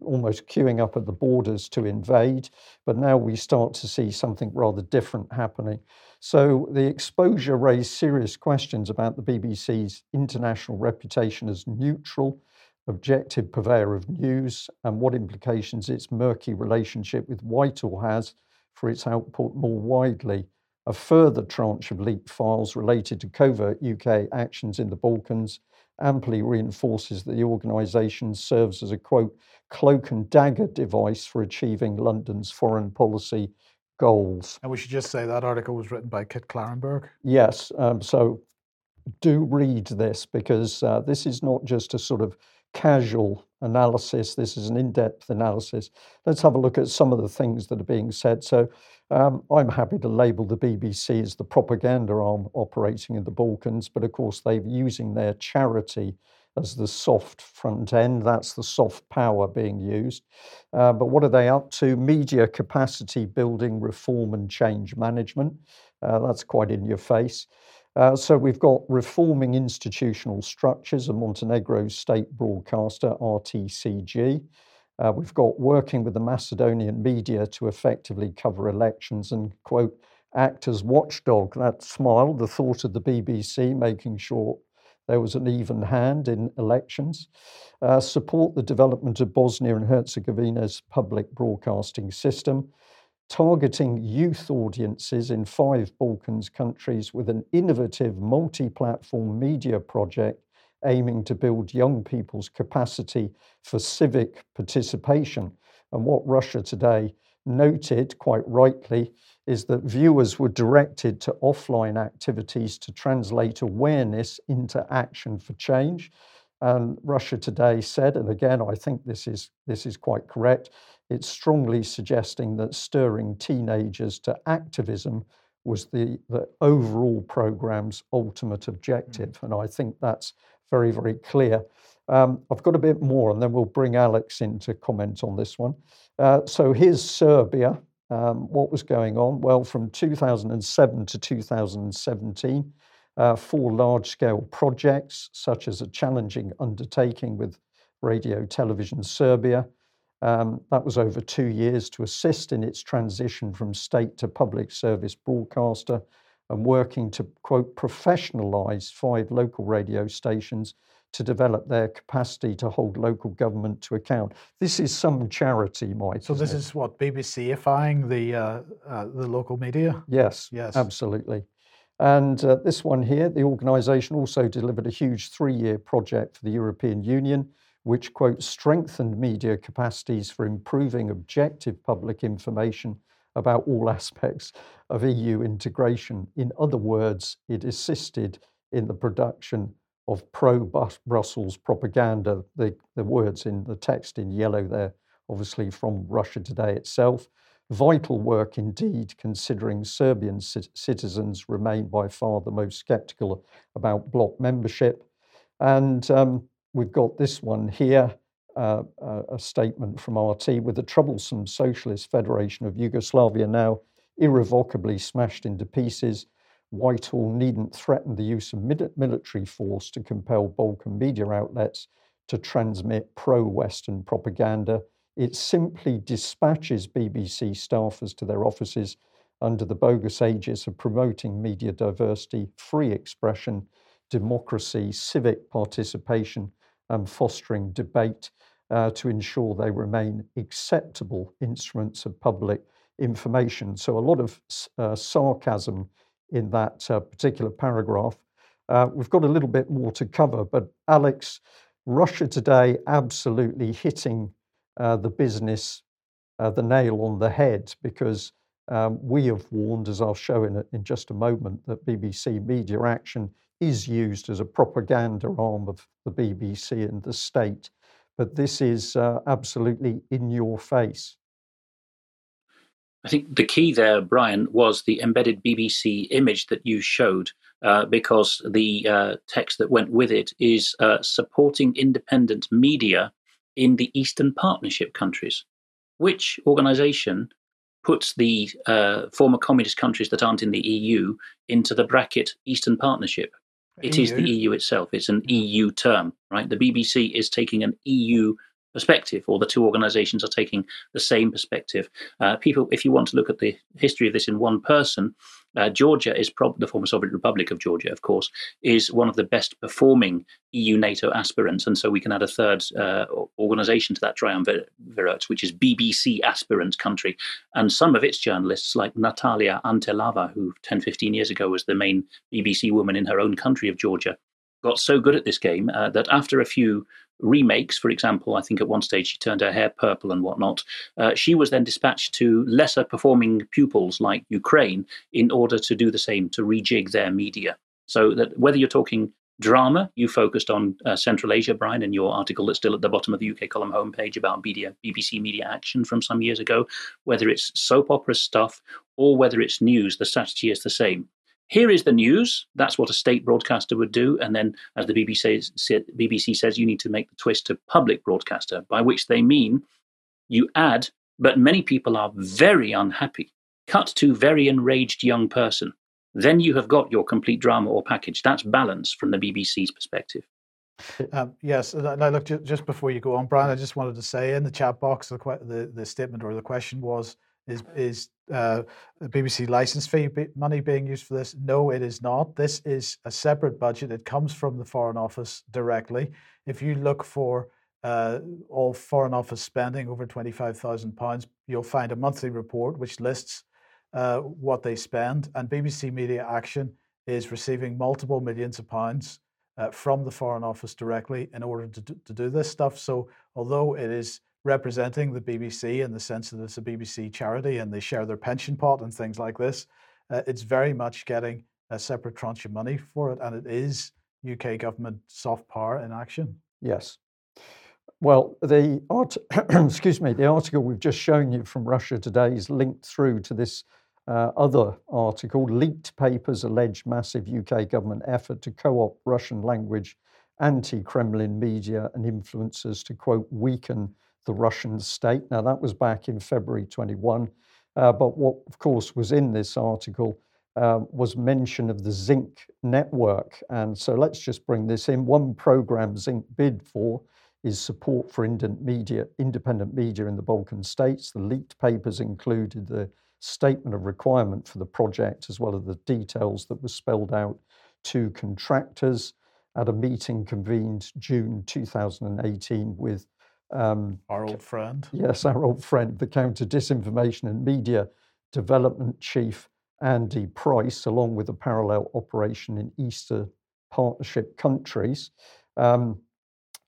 almost queuing up at the borders to invade, but now we start to see something rather different happening. So the exposure raised serious questions about the BBC's international reputation as neutral, objective purveyor of news and what implications its murky relationship with Whitehall has for its output more widely. A further tranche of leaked files related to covert UK actions in the Balkans amply reinforces that the organisation serves as a quote, cloak and dagger device for achieving London's foreign policy goals. And we should just say that article was written by Kit Klarenberg. Yes, um, so do read this because uh, this is not just a sort of casual analysis. This is an in depth analysis. Let's have a look at some of the things that are being said. So, um, I'm happy to label the BBC as the propaganda arm operating in the Balkans, but of course, they're using their charity as the soft front end. That's the soft power being used. Uh, but what are they up to? Media capacity building, reform, and change management. Uh, that's quite in your face. Uh, so we've got reforming institutional structures, a Montenegro state broadcaster, RTCG. Uh, we've got working with the Macedonian media to effectively cover elections and, quote, act as watchdog. That smile, the thought of the BBC making sure there was an even hand in elections. Uh, support the development of Bosnia and Herzegovina's public broadcasting system targeting youth audiences in five Balkans countries with an innovative multi platform media project aiming to build young people's capacity for civic participation. And what Russia Today noted quite rightly is that viewers were directed to offline activities to translate awareness into action for change. And Russia Today said, and again, I think this is, this is quite correct, it's strongly suggesting that stirring teenagers to activism was the, the overall program's ultimate objective. Mm. And I think that's very, very clear. Um, I've got a bit more, and then we'll bring Alex in to comment on this one. Uh, so here's Serbia. Um, what was going on? Well, from 2007 to 2017, uh, four large scale projects, such as a challenging undertaking with Radio Television Serbia, um, that was over two years to assist in its transition from state to public service broadcaster and working to, quote, professionalize five local radio stations to develop their capacity to hold local government to account. This is some charity, Mike. So this it? is what BBCifying the uh, uh, the local media. Yes, yes, absolutely. And uh, this one here, the organisation also delivered a huge three-year project for the European Union which, quote, strengthened media capacities for improving objective public information about all [LAUGHS] aspects of EU integration. In other words, it assisted in the production of pro Brussels propaganda. The, the words in the text in yellow there, obviously from Russia Today itself. Vital work indeed, considering Serbian citizens remain by far the most skeptical about bloc membership. And um, We've got this one here, uh, uh, a statement from RT with the troublesome Socialist Federation of Yugoslavia now irrevocably smashed into pieces. Whitehall needn't threaten the use of military force to compel Balkan media outlets to transmit pro Western propaganda. It simply dispatches BBC staffers to their offices under the bogus aegis of promoting media diversity, free expression, democracy, civic participation, and fostering debate uh, to ensure they remain acceptable instruments of public information. So, a lot of uh, sarcasm in that uh, particular paragraph. Uh, we've got a little bit more to cover, but Alex, Russia today absolutely hitting uh, the business, uh, the nail on the head, because um, we have warned, as I'll show in, in just a moment, that BBC Media Action is used as a propaganda arm of the BBC and the state, but this is uh, absolutely in your face. I think the key there, Brian, was the embedded BBC image that you showed, uh, because the uh, text that went with it is uh, supporting independent media in the Eastern Partnership countries. Which organization puts the uh, former communist countries that aren't in the EU into the bracket Eastern Partnership? It EU. is the EU itself. It's an EU term, right? The BBC is taking an EU perspective, or the two organizations are taking the same perspective. Uh, people, if you want to look at the history of this in one person, uh, Georgia is prob- the former Soviet Republic of Georgia, of course, is one of the best performing EU NATO aspirants, and so we can add a third uh, organization to that triumvirate, which is BBC aspirant country. And some of its journalists, like Natalia Antelava, who 10, 15 years ago was the main BBC woman in her own country of Georgia, got so good at this game uh, that after a few remakes, for example, I think at one stage she turned her hair purple and whatnot, uh, she was then dispatched to lesser performing pupils like Ukraine in order to do the same, to rejig their media. So that whether you're talking drama, you focused on uh, Central Asia, Brian, in your article that's still at the bottom of the UK column homepage about media, BBC Media Action from some years ago, whether it's soap opera stuff or whether it's news, the strategy is the same here is the news. That's what a state broadcaster would do. And then, as the BBC, BBC says, you need to make the twist to public broadcaster, by which they mean you add, but many people are very unhappy. Cut to very enraged young person. Then you have got your complete drama or package. That's balance from the BBC's perspective. [LAUGHS] Um, yes, now look, just before you go on, Brian, I just wanted to say in the chat box, the, the, the statement or the question was is is uh, BBC license fee money being used for this? No, it is not. This is a separate budget. It comes from the Foreign Office directly. If you look for uh, all Foreign Office spending over twenty-five thousand pounds, you'll find a monthly report which lists uh, what they spend. And BBC Media Action is receiving multiple millions of pounds uh, from the Foreign Office directly in order to to do this stuff. So although it is representing the BBC in the sense that it's a BBC charity and they share their pension pot and things like this. Uh, it's very much getting a separate tranche of money for it, and it is UK government soft power in action. Yes. Well, the art, [CLEARS THROAT] excuse me, the article we've just shown you from Russia Today is linked through to this uh, other article. Leaked papers allege massive UK government effort to co-opt Russian language anti-Kremlin media and influencers to quote weaken the Russian state. Now, that was back in February 21. Uh, but what, of course, was in this article uh, was mention of the Zinc network. And so let's just bring this in. One program Zinc bid for is support for independent media, independent media in the Balkan states. The leaked papers included the statement of requirement for the project, as well as the details that were spelled out to contractors at a meeting convened June 2018 with um, our old friend. Yes, our old friend, the Counter Disinformation and Media Development Chief Andy Pryce, along with a parallel operation in Eastern Partnership countries. Um,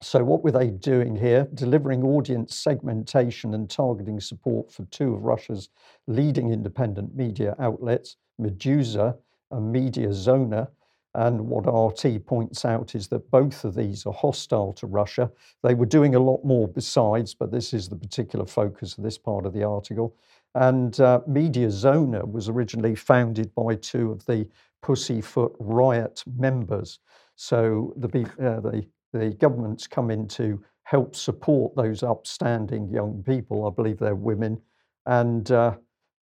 so, what were they doing here? Delivering audience segmentation and targeting support for two of Russia's leading independent media outlets, Meduza and Mediazona, and what RT points out is that both of these are hostile to Russia. They were doing a lot more besides, but this is the particular focus of this part of the article. And uh, Mediazona was originally founded by two of the Pussyfoot Riot members. So the, uh, the, the government's come in to help support those upstanding young people. I believe they're women. And uh,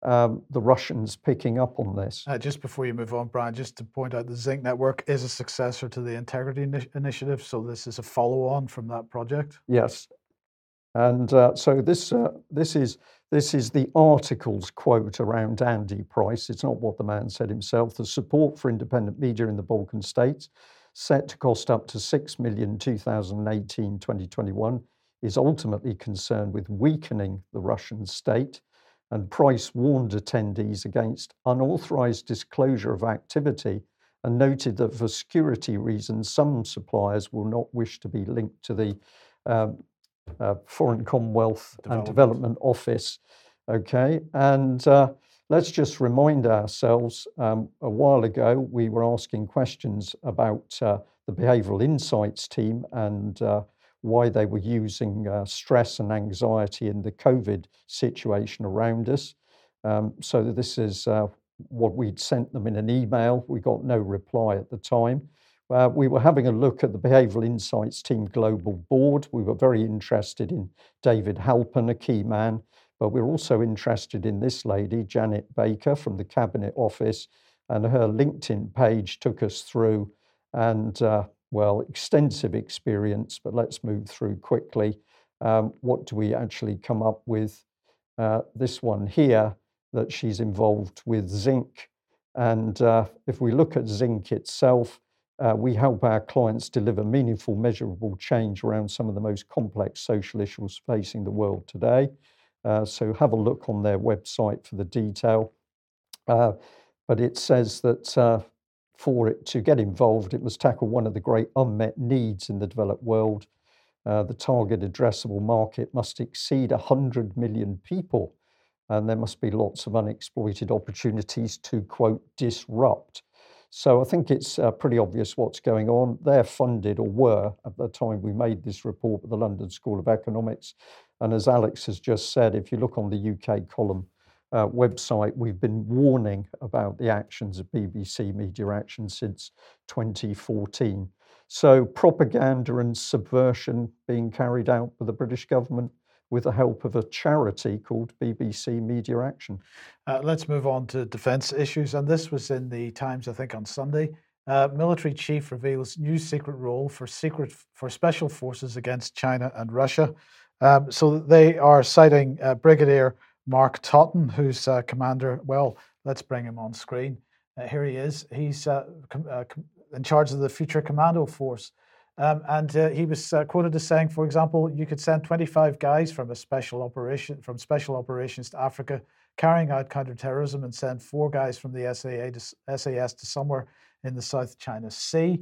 um, the Russians picking up on this. Uh, just before you move on, Brian, just to point out the Zinc Network is a successor to the Integrity Initiative, so this is a follow-on from that project. Yes, and uh, so this uh, this is this is the article's quote around Andy Pryce. It's not what the man said himself. The support for independent media in the Balkan states, set to cost up to six million 2018-2021, is ultimately concerned with weakening the Russian state and Pryce warned attendees against unauthorized disclosure of activity and noted that for security reasons, some suppliers will not wish to be linked to the um, uh, Foreign Commonwealth Development. and Development Office. Okay, and uh, let's just remind ourselves um, a while ago we were asking questions about uh, the Behavioral Insights team and uh, why they were using uh, stress and anxiety in the COVID situation around us. Um, so this is uh, what we'd sent them in an email. We got no reply at the time. Uh, we were having a look at the Behavioural Insights Team Global Board. We were very interested in David Halpern, a key man, but we're also interested in this lady, Janet Baker from the Cabinet Office, and her LinkedIn page took us through and uh, well, extensive experience, but let's move through quickly. Um, what do we actually come up with? Uh, this one here, that she's involved with zinc And uh, if we look at zinc itself, uh, we help our clients deliver meaningful, measurable change around some of the most complex social issues facing the world today. Uh, so have a look on their website for the detail. Uh, but it says that uh, for it to get involved, it must tackle one of the great unmet needs in the developed world. Uh, the target addressable market must exceed 100 million people, and there must be lots of unexploited opportunities to, quote, disrupt. So I think it's uh, pretty obvious what's going on. They're funded, or were at the time we made this report, with the London School of Economics. And as Alex has just said, if you look on the UK column, uh, website, we've been warning about the actions of BBC Media Action since 2014. So, propaganda and subversion being carried out by the British government with the help of a charity called BBC Media Action. Uh, let's move on to defence issues. And this was in the Times, I think, on Sunday. Uh, military chief reveals new secret role for secret for special forces against China and Russia. Um, so they are citing uh, Brigadier Mark Totten, who's uh, commander. Well, let's bring him on screen. Uh, here he is. He's uh, com- uh, com- in charge of the Future Commando Force. Um, and uh, he was quoted as saying, for example, you could send 25 guys from a special operation from special operations to Africa carrying out counterterrorism and send four guys from the SAA to, SAS to somewhere in the South China Sea.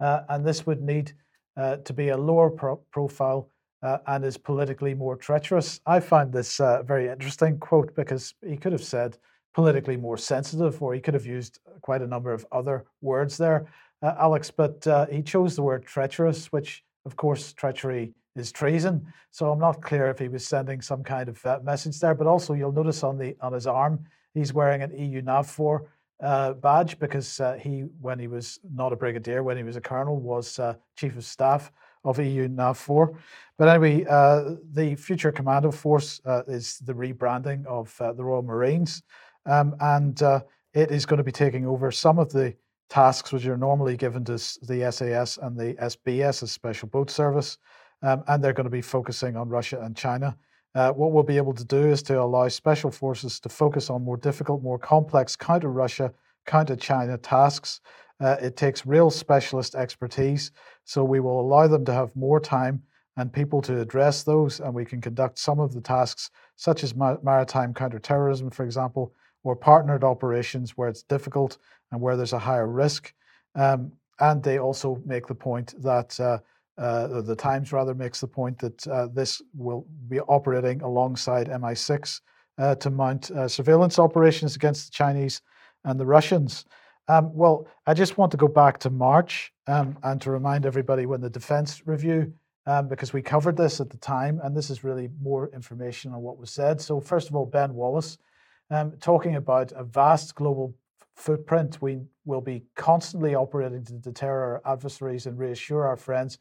and this would need to be a lower pro- profile uh, and is politically more treacherous. I find this uh, very interesting quote because he could have said politically more sensitive, or he could have used quite a number of other words there, uh, Alex. But uh, he chose the word treacherous, which, of course, treachery is treason. So I'm not clear if he was sending some kind of uh, message there. But also, you'll notice on the on his arm, he's wearing an EU NAVFOR uh, badge because uh, he, when he was not a brigadier, when he was a colonel, was uh, chief of staff of EU NAVFOR. But anyway, uh, the future commando force uh, is the rebranding of uh, the Royal Marines, um, and uh, it is going to be taking over some of the tasks which are normally given to the SAS and the SBS, a special boat service, um, and they're going to be focusing on Russia and China. Uh, what we'll be able to do is to allow special forces to focus on more difficult, more complex counter Russia, counter China tasks uh, it takes real specialist expertise. So we will allow them to have more time and people to address those, and we can conduct some of the tasks, such as ma- maritime counterterrorism, for example, or partnered operations where it's difficult and where there's a higher risk. Um, and they also make the point that uh, uh, the Times rather makes the point that uh, this will be operating alongside MI6 uh, to mount uh, surveillance operations against the Chinese and the Russians. Um, well, I just want to go back to March um, and to remind everybody when the defense review, um, because we covered this at the time, and this is really more information on what was said. So, first of all, Ben Wallace um, talking about a vast global footprint. We will be constantly operating to deter our adversaries and reassure our friends,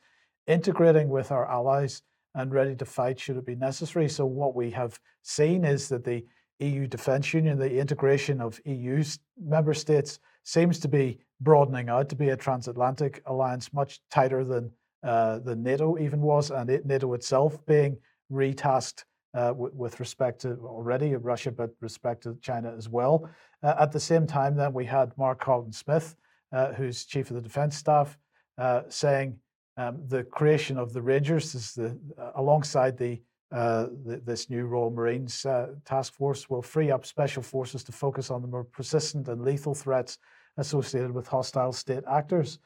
integrating with our allies and ready to fight should it be necessary. So, what we have seen is that the EU Defence Union, the integration of EU member states, seems to be broadening out to be a transatlantic alliance much tighter than uh, than NATO even was, and it, NATO itself being retasked uh, w- with respect to already Russia, but respect to China as well. Uh, at the same time, then we had Mark Carleton Smith, uh, who's chief of the defence staff, uh, saying um, the creation of the Rangers is the uh, alongside the, the, this new Royal Marines task force will free up special forces to focus on the more persistent and lethal threats associated with hostile state actors.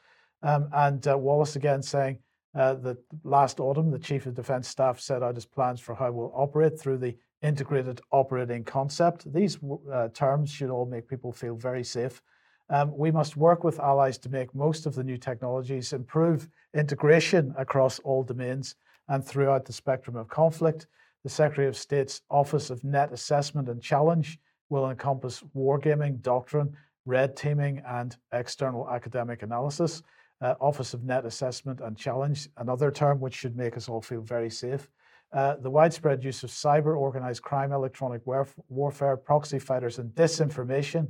Um, and uh, Wallace again saying uh, that last autumn, the Chief of Defence Staff set out his plans for how we'll operate through the integrated operating concept. These uh, terms should all make people feel very safe. Um, we must work with allies to make most of the new technologies, improve integration across all domains and throughout the spectrum of conflict. The Secretary of State's Office of Net Assessment and Challenge will encompass wargaming, doctrine, red teaming, and external academic analysis. Uh, Office of Net Assessment and Challenge, another term which should make us all feel very safe. Uh, the widespread use of cyber, organized crime, electronic warf- warfare, proxy fighters, and disinformation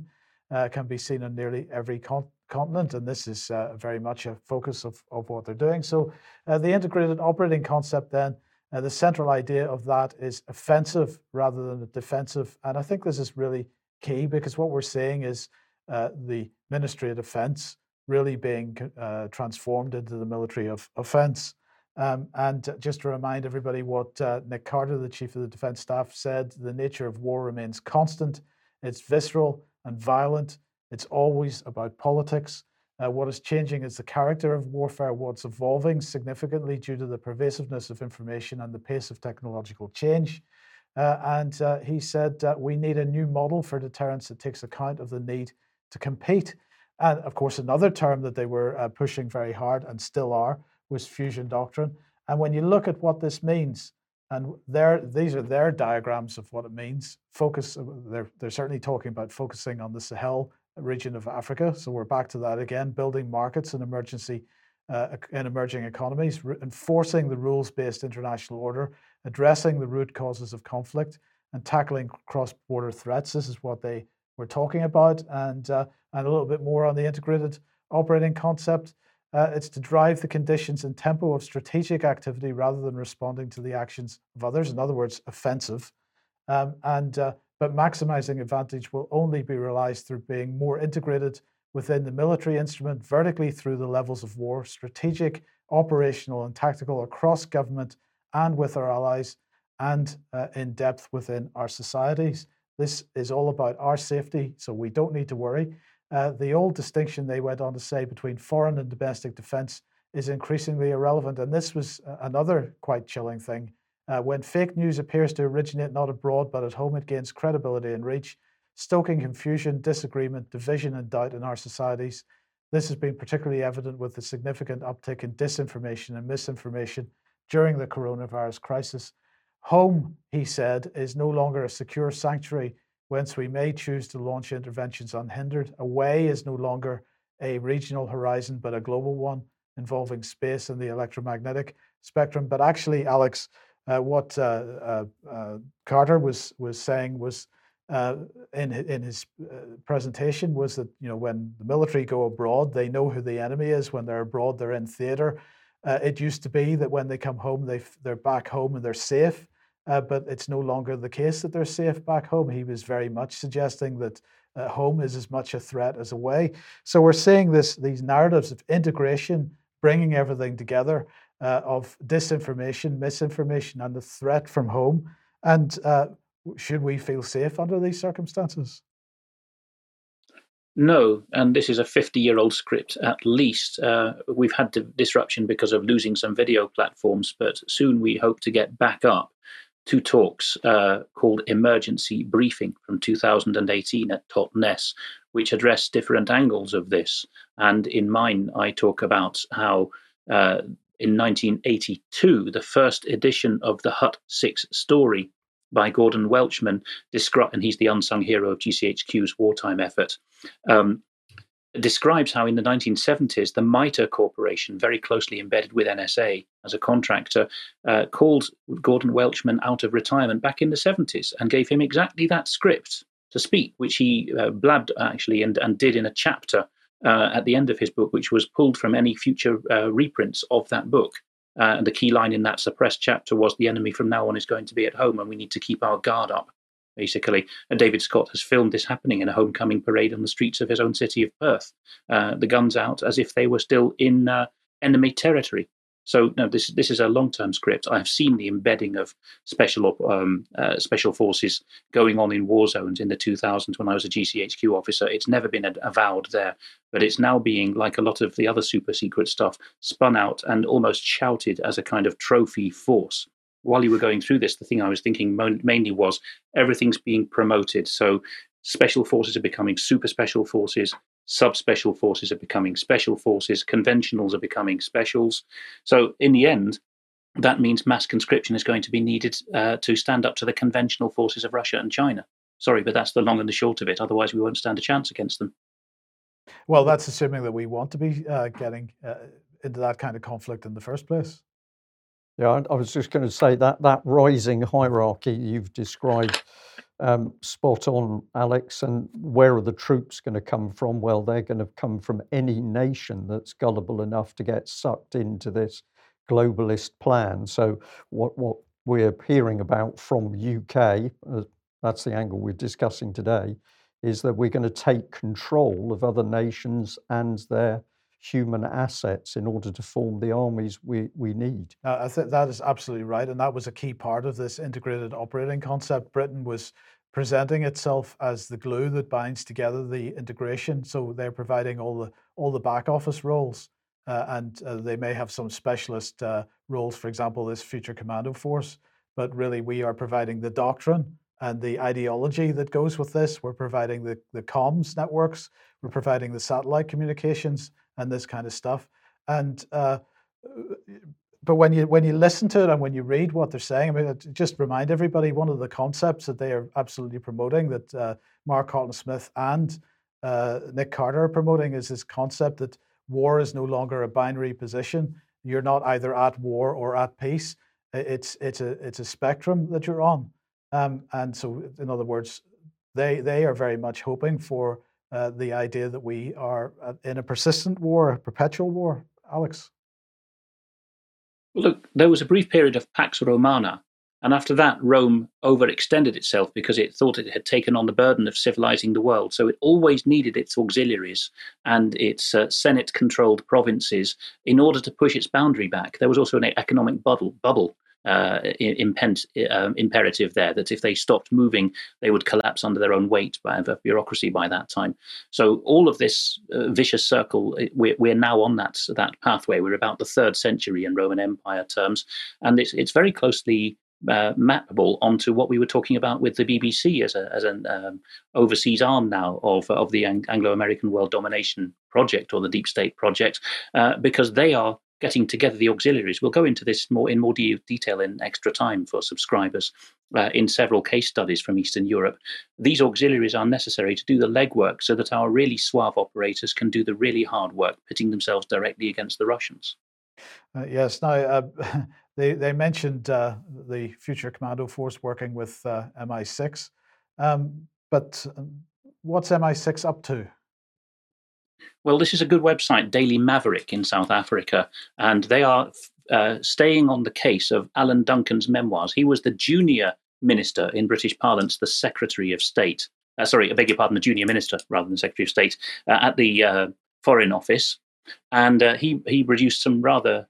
uh, can be seen on nearly every con- continent, and this is uh, very much a focus of, of what they're doing. So, uh, the integrated operating concept, then, uh, the central idea of that is offensive rather than defensive. And I think this is really key because what we're seeing is uh, the Ministry of Defence really being uh, transformed into the military of offence. Um, and just to remind everybody what uh, Nick Carter, the Chief of the Defence Staff, said the nature of war remains constant. It's visceral and violent. It's always about politics. Uh, what is changing is the character of warfare, what's evolving significantly due to the pervasiveness of information and the pace of technological change. Uh, and uh, he said we need a new model for deterrence that takes account of the need to compete. And of course, another term that they were uh, pushing very hard and still are was fusion doctrine. And when you look at what this means, and these are their diagrams of what it means. Focus. Uh, they're they're certainly talking about focusing on the Sahel region of Africa. So we're back to that again, building markets in emergency uh, in emerging economies, re- enforcing the rules-based international order, addressing the root causes of conflict, and tackling cross-border threats. This is what they were talking about, and uh, and a little bit more on the integrated operating concept. Uh, it's to drive the conditions and tempo of strategic activity rather than responding to the actions of others. In other words, offensive. Um, and uh, but maximizing advantage will only be realized through being more integrated within the military instrument, vertically through the levels of war, strategic, operational, and tactical across government and with our allies, and uh, in depth within our societies. This is all about our safety, so we don't need to worry. Uh, the old distinction they went on to say between foreign and domestic defense is increasingly irrelevant. And this was another quite chilling thing. Uh, when fake news appears to originate not abroad but at home, it gains credibility and reach, stoking confusion, disagreement, division, and doubt in our societies. This has been particularly evident with the significant uptick in disinformation and misinformation during the coronavirus crisis. Home, he said, is no longer a secure sanctuary whence we may choose to launch interventions unhindered. Away is no longer a regional horizon, but a global one involving space and the electromagnetic spectrum. But actually, Alex, what uh, uh, uh Carter was was saying was uh, in in his uh, presentation was that you know when the military go abroad, they know who the enemy is. When they're abroad, they're in theater. it used to be that when they come home, they they're back home and they're safe uh, but it's no longer the case that they're safe back home. He was very much suggesting that uh, home is as much a threat as away. So we're seeing this these narratives of integration, bringing everything together, uh, of disinformation, misinformation, and the threat from home. And uh, should we feel safe under these circumstances? No, and this is a 50 year old script at least. Uh, we've had disruption because of losing some video platforms, but soon we hope to get back up two talks uh, called Emergency Briefing from 2018 at Totnes, which address different angles of this. And in mine, I talk about how uh, in 1982, the first edition of the Hut 6 story by Gordon Welchman, and he's the unsung hero of GCHQ's wartime effort, um, describes how in the 1970s, the MITRE Corporation, very closely embedded with NSA as a contractor, uh, called Gordon Welchman out of retirement back in the 70s and gave him exactly that script to speak, which he uh, blabbed actually and, and did in a chapter uh, at the end of his book, which was pulled from any future uh, reprints of that book. Uh, and the key line in that suppressed chapter was the enemy from now on is going to be at home and we need to keep our guard up basically. And David Scott has filmed this happening in a homecoming parade on the streets of his own city of Perth. Uh, the guns out as if they were still in uh, enemy territory. So no, this this is a long-term script. I have seen the embedding of special um, uh, special forces going on in war zones in the 2000s when I was a GCHQ officer. It's never been avowed there, but it's now being like a lot of the other super secret stuff spun out and almost shouted as a kind of trophy force while you were going through this, the thing I was thinking mainly was everything's being promoted. So special forces are becoming super special forces, subspecial forces are becoming special forces, conventionals are becoming specials. So in the end, that means mass conscription is going to be needed uh, to stand up to the conventional forces of Russia and China. Sorry, but that's the long and the short of it. Otherwise, we won't stand a chance against them. Well, that's assuming that we want to be uh, getting uh, into that kind of conflict in the first place. Yeah, I was just going to say that that rising hierarchy you've described um, spot on, Alex. And where are the troops going to come from? Well, they're going to come from any nation that's gullible enough to get sucked into this globalist plan. So what what we're hearing about from UK, uh, that's the angle we're discussing today, is that we're going to take control of other nations and their human assets in order to form the armies we, we need. Uh, I think that is absolutely right. And that was a key part of this integrated operating concept. Britain was presenting itself as the glue that binds together the integration. So they're providing all the all the back office roles, uh, and uh, they may have some specialist uh, roles. For example, this future commando force. But really, we are providing the doctrine and the ideology that goes with this. We're providing the the comms networks. We're providing the satellite communications and this kind of stuff. And uh, but when you when you listen to it and when you read what they're saying, I mean, just remind everybody one of the concepts that they are absolutely promoting that uh, Mark Carleton-Smith and uh, Nick Carter are promoting is this concept that war is no longer a binary position. You're not either at war or at peace. It's it's a it's a spectrum that you're on, um, and so in other words, they they are very much hoping for uh, the idea that we are uh, in a persistent war, a perpetual war. Alex. Look, there was a brief period of Pax Romana, and after that, Rome overextended itself because it thought it had taken on the burden of civilizing the world. So it always needed its auxiliaries and its uh, Senate controlled provinces in order to push its boundary back. There was also an economic bubble, bubble uh, uh, imperative there that if they stopped moving, they would collapse under their own weight by the bureaucracy by that time. So all of this uh, vicious circle, we're, we're now on that that pathway. We're about the third century in Roman Empire terms, and it's it's very closely uh, mappable onto what we were talking about with the BBC as, a, as an um, overseas arm now of, of the Anglo American world domination project or the deep state project, uh, because they are getting together the auxiliaries. We'll go into this more in more de- detail in extra time for subscribers uh, in several case studies from Eastern Europe. These auxiliaries are necessary to do the legwork so that our really suave operators can do the really hard work, pitting themselves directly against the Russians. Uh, yes, now uh, [LAUGHS] they they mentioned uh, the Future Commando Force working with uh, MI6, um, but um, what's MI6 up to? Well, this is a good website, Daily Maverick in South Africa, and they are uh, staying on the case of Alan Duncan's memoirs. He was the junior minister in British Parliament, the Secretary of State. Uh, sorry, I beg your pardon, the junior minister rather than Secretary of State uh, at the uh, Foreign Office, and uh, he he produced some rather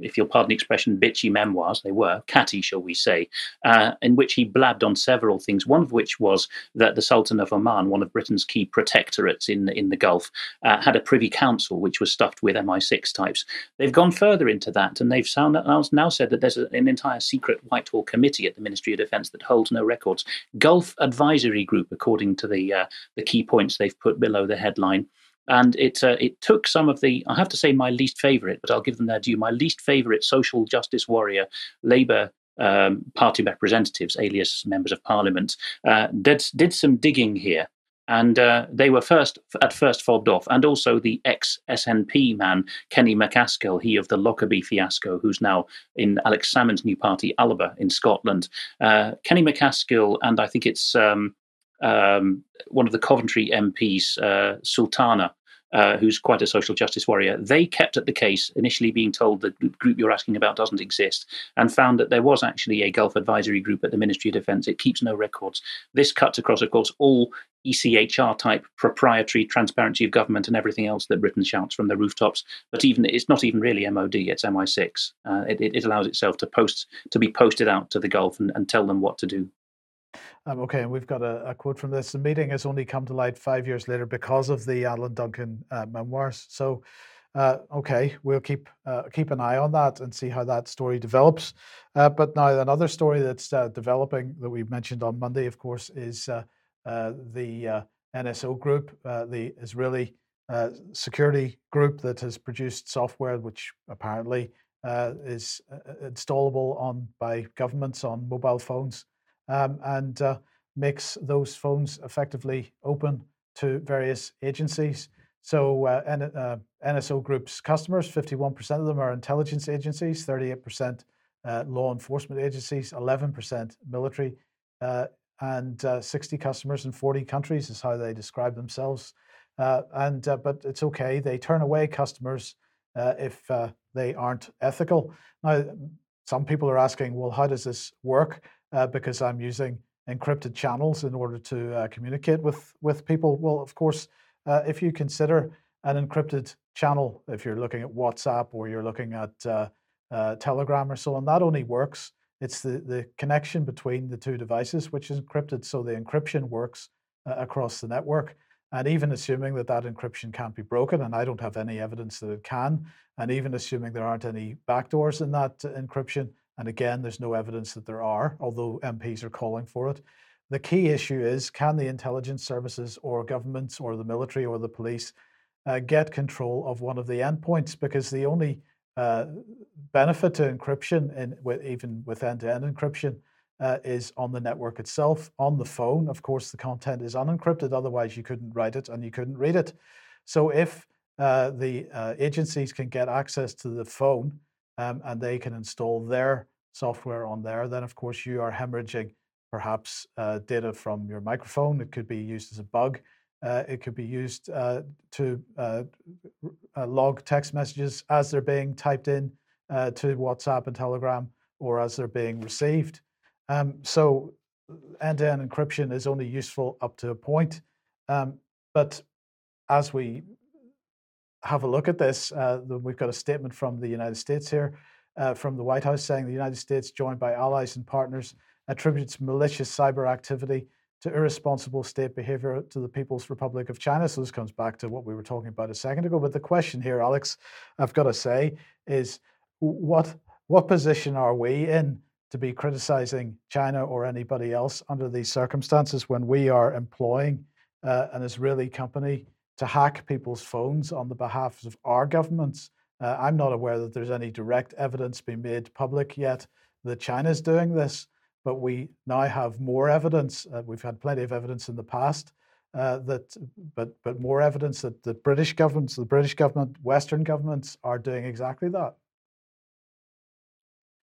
if you'll pardon the expression, bitchy memoirs, they were, catty, shall we say, uh, in which he blabbed on several things, one of which was that the Sultan of Oman, one of Britain's key protectorates in, in the Gulf, uh, had a privy council which was stuffed with MI6 types. They've gone further into that, and they've now said that there's an entire secret Whitehall committee at the Ministry of Defence that holds no records. Gulf Advisory Group, according to the, uh, the key points they've put below the headline and it uh, it took some of the I have to say my least favourite, but I'll give them their due. My least favourite social justice warrior, Labour um, party representatives, alias members of parliament, uh, did did some digging here, and uh, they were first at first fobbed off, and also the ex SNP man Kenny MacAskill, he of the Lockerbie fiasco, who's now in Alex Salmond's new party Alba in Scotland. Uh, Kenny MacAskill, and I think it's um, um, one of the Coventry MPs, uh, Sultana, uh, who's quite a social justice warrior, they kept at the case, initially being told the group you're asking about doesn't exist, and found that there was actually a Gulf advisory group at the Ministry of Defence. It keeps no records. This cuts across, of course, all ECHR type proprietary transparency of government and everything else that Britain shouts from the rooftops. But even it's not even really MOD; it's MI6. Uh, it, it, allows itself to post to be posted out to the Gulf and, and tell them what to do. Um, okay, and we've got a, a, quote from this. The meeting has only come to light five years later because of the Alan Duncan uh, memoirs. So, uh, okay, we'll keep uh, keep an eye on that and see how that story develops. Uh, but now another story that's uh, developing that we mentioned on Monday, of course, is uh, the NSO group, the Israeli security group that has produced software which apparently is installable on by governments on mobile phones um, and uh, makes those phones effectively open to various agencies. So uh, N- uh, NSO Group's customers, 51% of them are intelligence agencies, 38% uh, law enforcement agencies, 11% military, uh, and uh, 60 customers in 40 countries is how they describe themselves. and but it's okay; they turn away customers if they aren't ethical. Now, some people are asking, well, how does this work? Uh, because I'm using encrypted channels in order to uh, communicate with with people. Well, of course, uh, if you consider an encrypted channel, if you're looking at WhatsApp or you're looking at uh, uh, Telegram or so on, that only works. It's the, the connection between the two devices which is encrypted, so the encryption works uh, across the network. And even assuming that that encryption can't be broken, and I don't have any evidence that it can, and even assuming there aren't any backdoors in that encryption, and again, there's no evidence that there are, although MPs are calling for it. The key issue is can the intelligence services or governments or the military or the police uh, get control of one of the endpoints? Because the only uh, benefit to encryption, in, with, even with end to end encryption, uh, is on the network itself. On the phone, of course, the content is unencrypted, otherwise, you couldn't write it and you couldn't read it. So if uh, the uh, agencies can get access to the phone um, and they can install their software on there, then of course you are hemorrhaging perhaps uh, data from your microphone. It could be used as a bug. Uh, it could be used uh, to uh, uh, log text messages as they're being typed in uh, to WhatsApp and Telegram or as they're being received. Um, so end-to-end encryption is only useful up to a point. Um, but as we have a look at this, uh, we've got a statement from the United States here, uh, from the White House saying the United States, joined by allies and partners, attributes malicious cyber activity to irresponsible state behavior to the People's Republic of China. So this comes back to what we were talking about a second ago. But the question here, Alex, I've got to say, is what what position are we in to be criticizing China or anybody else under these circumstances when we are employing uh, an Israeli company to hack people's phones on the behalf of our governments. Uh, I'm not aware that there's any direct evidence being made public yet that China's doing this, but we now have more evidence. Uh, we've had plenty of evidence in the past uh, that, but but more evidence that the British governments, the British government, Western governments are doing exactly that.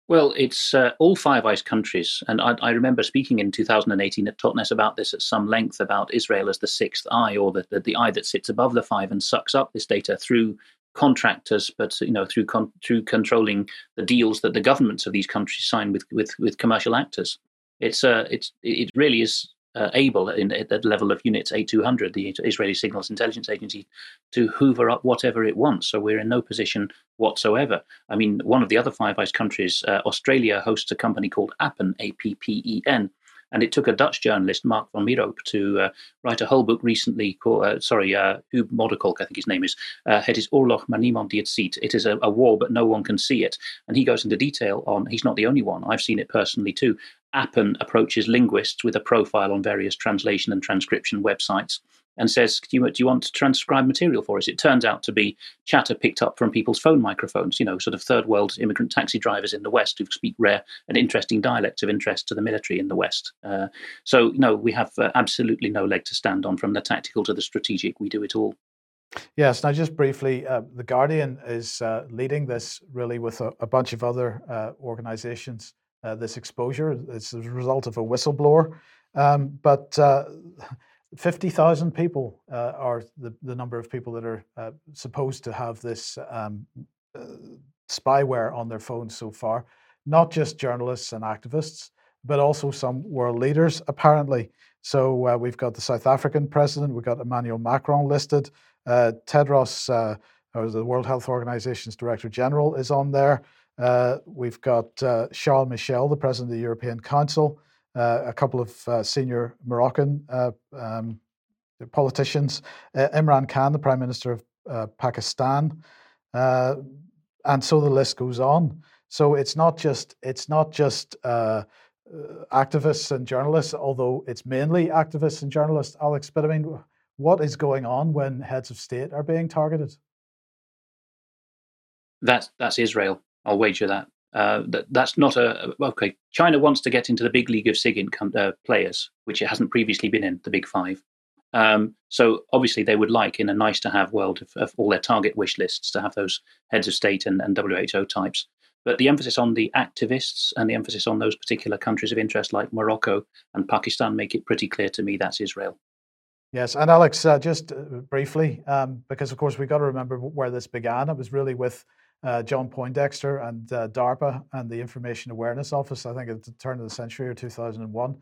Well, it's uh, all Five Eyes countries. And I, I, remember speaking in 2018 at Totnes about this at some length about Israel as the sixth eye or the, the, the, eye that sits above the five and sucks up this data through contractors, but you know through con- through controlling the deals that the governments of these countries sign with with, with commercial actors. It's uh, it's it really is uh, able in, at the level of units 8200, the Israeli Signals Intelligence Agency, to hoover up whatever it wants. So we're in no position whatsoever. I mean, one of the other Five Eyes countries, uh, Australia, hosts a company called Appen, A P P E N. And it took a Dutch journalist, Mark van Mierop, to uh, write a whole book recently called, uh, sorry, uh, Huub Modderkolk, I think his name is. Uh, het is oorlog, maar niemand die het ziet. It is a, a war, but no one can see it. And he goes into detail on, he's not the only one. I've seen it personally too, Appen approaches linguists with a profile on various translation and transcription websites and says, do you, do you want to transcribe material for us? It turns out to be chatter picked up from people's phone microphones, you know, sort of third world immigrant taxi drivers in the West who speak rare and interesting dialects of interest to the military in the West. Uh, so, no, we have uh, absolutely no leg to stand on from the tactical to the strategic. We do it all. Yes, now just briefly, uh, The Guardian is uh, leading this really with a, a bunch of other uh, organizations uh, this exposure. It's a result of a whistleblower. Um, but uh, 50,000 people uh, are the, the number of people that are uh, supposed to have this um, uh, spyware on their phones so far. Not just journalists and activists, but also some world leaders, apparently. So uh, we've got the South African president, we've got Emmanuel Macron listed, Tedros, or the World Health Organization's Director General, is on there. Uh, we've got uh, Charles Michel, the president of the European Council, uh, a couple of uh, senior Moroccan uh, um, politicians, uh, Imran Khan, the prime minister of Pakistan, and so the list goes on. So it's not just it's not just activists and journalists, although it's mainly activists and journalists, Alex. But I mean, what is going on when heads of state are being targeted? That's that's Israel. I'll wager that. Uh, that that's not a okay. China wants to get into the big league of SIGINT uh, players, which it hasn't previously been in, the big five. Um, so obviously they would like, in a nice to have world of, of, all their target wish lists, to have those heads of state and, and WHO types. But the emphasis on the activists and the emphasis on those particular countries of interest like Morocco and Pakistan make it pretty clear to me that's Israel. Yes, and Alex, uh, just uh, briefly, um, because of course we've got to remember where this began. It was really with uh, John Poindexter and uh, DARPA and the Information Awareness Office, I think at the turn of the century or 2001.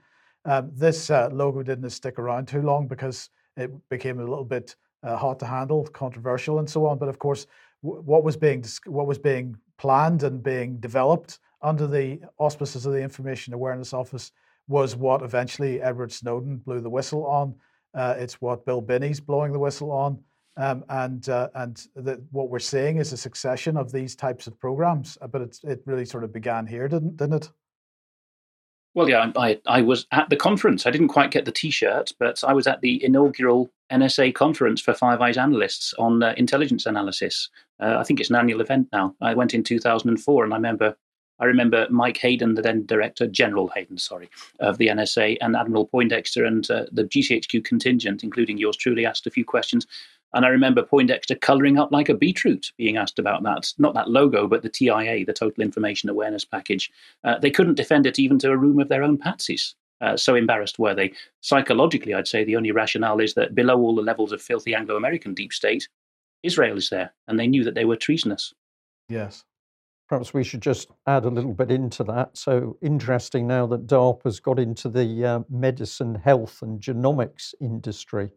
Um, this uh, logo didn't stick around too long because it became a little bit uh, hot to handle, controversial, and so on. But of course, what was being what was being planned and being developed under the auspices of the Information Awareness Office was what eventually Edward Snowden blew the whistle on. Uh, it's what Bill Binney's blowing the whistle on. Um, and uh, and what we're seeing is a succession of these types of programs, uh, but it it really sort of began here, didn't didn't it? Well, yeah, I, I was at the conference. I didn't quite get the T-shirt, but I was at the inaugural NSA conference for Five Eyes analysts on uh, intelligence analysis. Uh, I think it's an annual event now. I went in 2004, and I remember I remember Mike Hayden, the then director, General Hayden, sorry, of the NSA, and Admiral Poindexter and uh, the GCHQ contingent, including yours truly, asked a few questions. And I remember Poindexter colouring up like a beetroot being asked about that. Not that logo, but the TIA, the Total Information Awareness Package. Uh, they couldn't defend it even to a room of their own patsies. Uh, so embarrassed were they. Psychologically, I'd say the only rationale is that below all the levels of filthy Anglo American deep state, Israel is there, and they knew that they were treasonous. Yes. Perhaps we should just add a little bit into that. So interesting now that DARPA's got into the uh, medicine, health, and genomics industry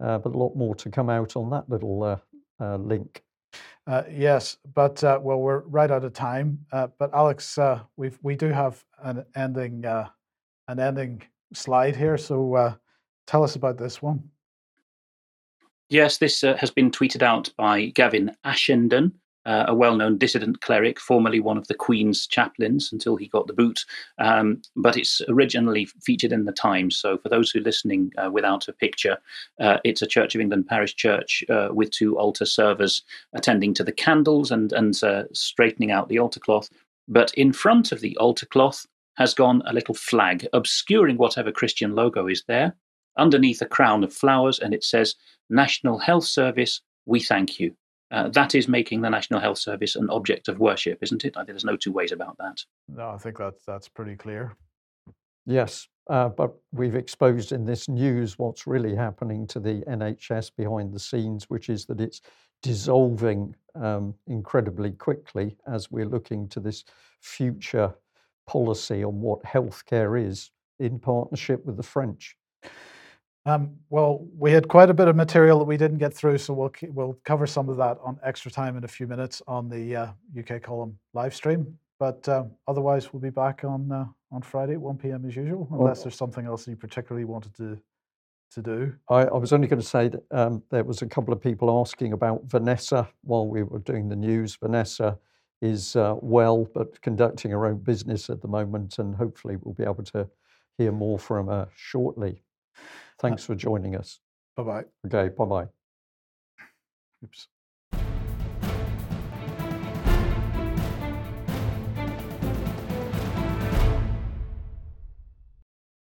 uh, but a lot more to come out on that little uh, uh, link. Uh, yes, but uh, well, we're right out of time. Uh, but Alex, we we do have an ending an ending slide here. So tell us about this one. Yes, this has been tweeted out by Gavin Ashenden, uh, a well known dissident cleric, formerly one of the Queen's chaplains until he got the boot. Um, but it's originally featured in the Times. So, for those who are listening uh, without a picture, uh, it's a Church of England parish church uh, with two altar servers attending to the candles and, and uh, straightening out the altar cloth. But in front of the altar cloth has gone a little flag obscuring whatever Christian logo is there. Underneath a crown of flowers, and it says, National Health Service, we thank you. Uh, that is making the National Health Service an object of worship, isn't it? I think there's no two ways about that. No, I think that's that's pretty clear. Yes, uh, but we've exposed in this news what's really happening to the NHS behind the scenes, which is that it's dissolving um, incredibly quickly as we're looking to this future policy on what healthcare is in partnership with the French. Um, well, we had quite a bit of material that we didn't get through, so we'll we'll cover some of that on extra time in a few minutes on the uh, UK column live stream. But uh, otherwise, we'll be back on uh, on Friday at one p.m. as usual, unless there's something else you particularly wanted to to do. I, I was only going to say that um, there was a couple of people asking about Vanessa while we were doing the news. Vanessa is uh, well, but conducting her own business at the moment, and hopefully we'll be able to hear more from her shortly. Uh Thanks for joining us. Bye bye. Okay, bye bye. Oops.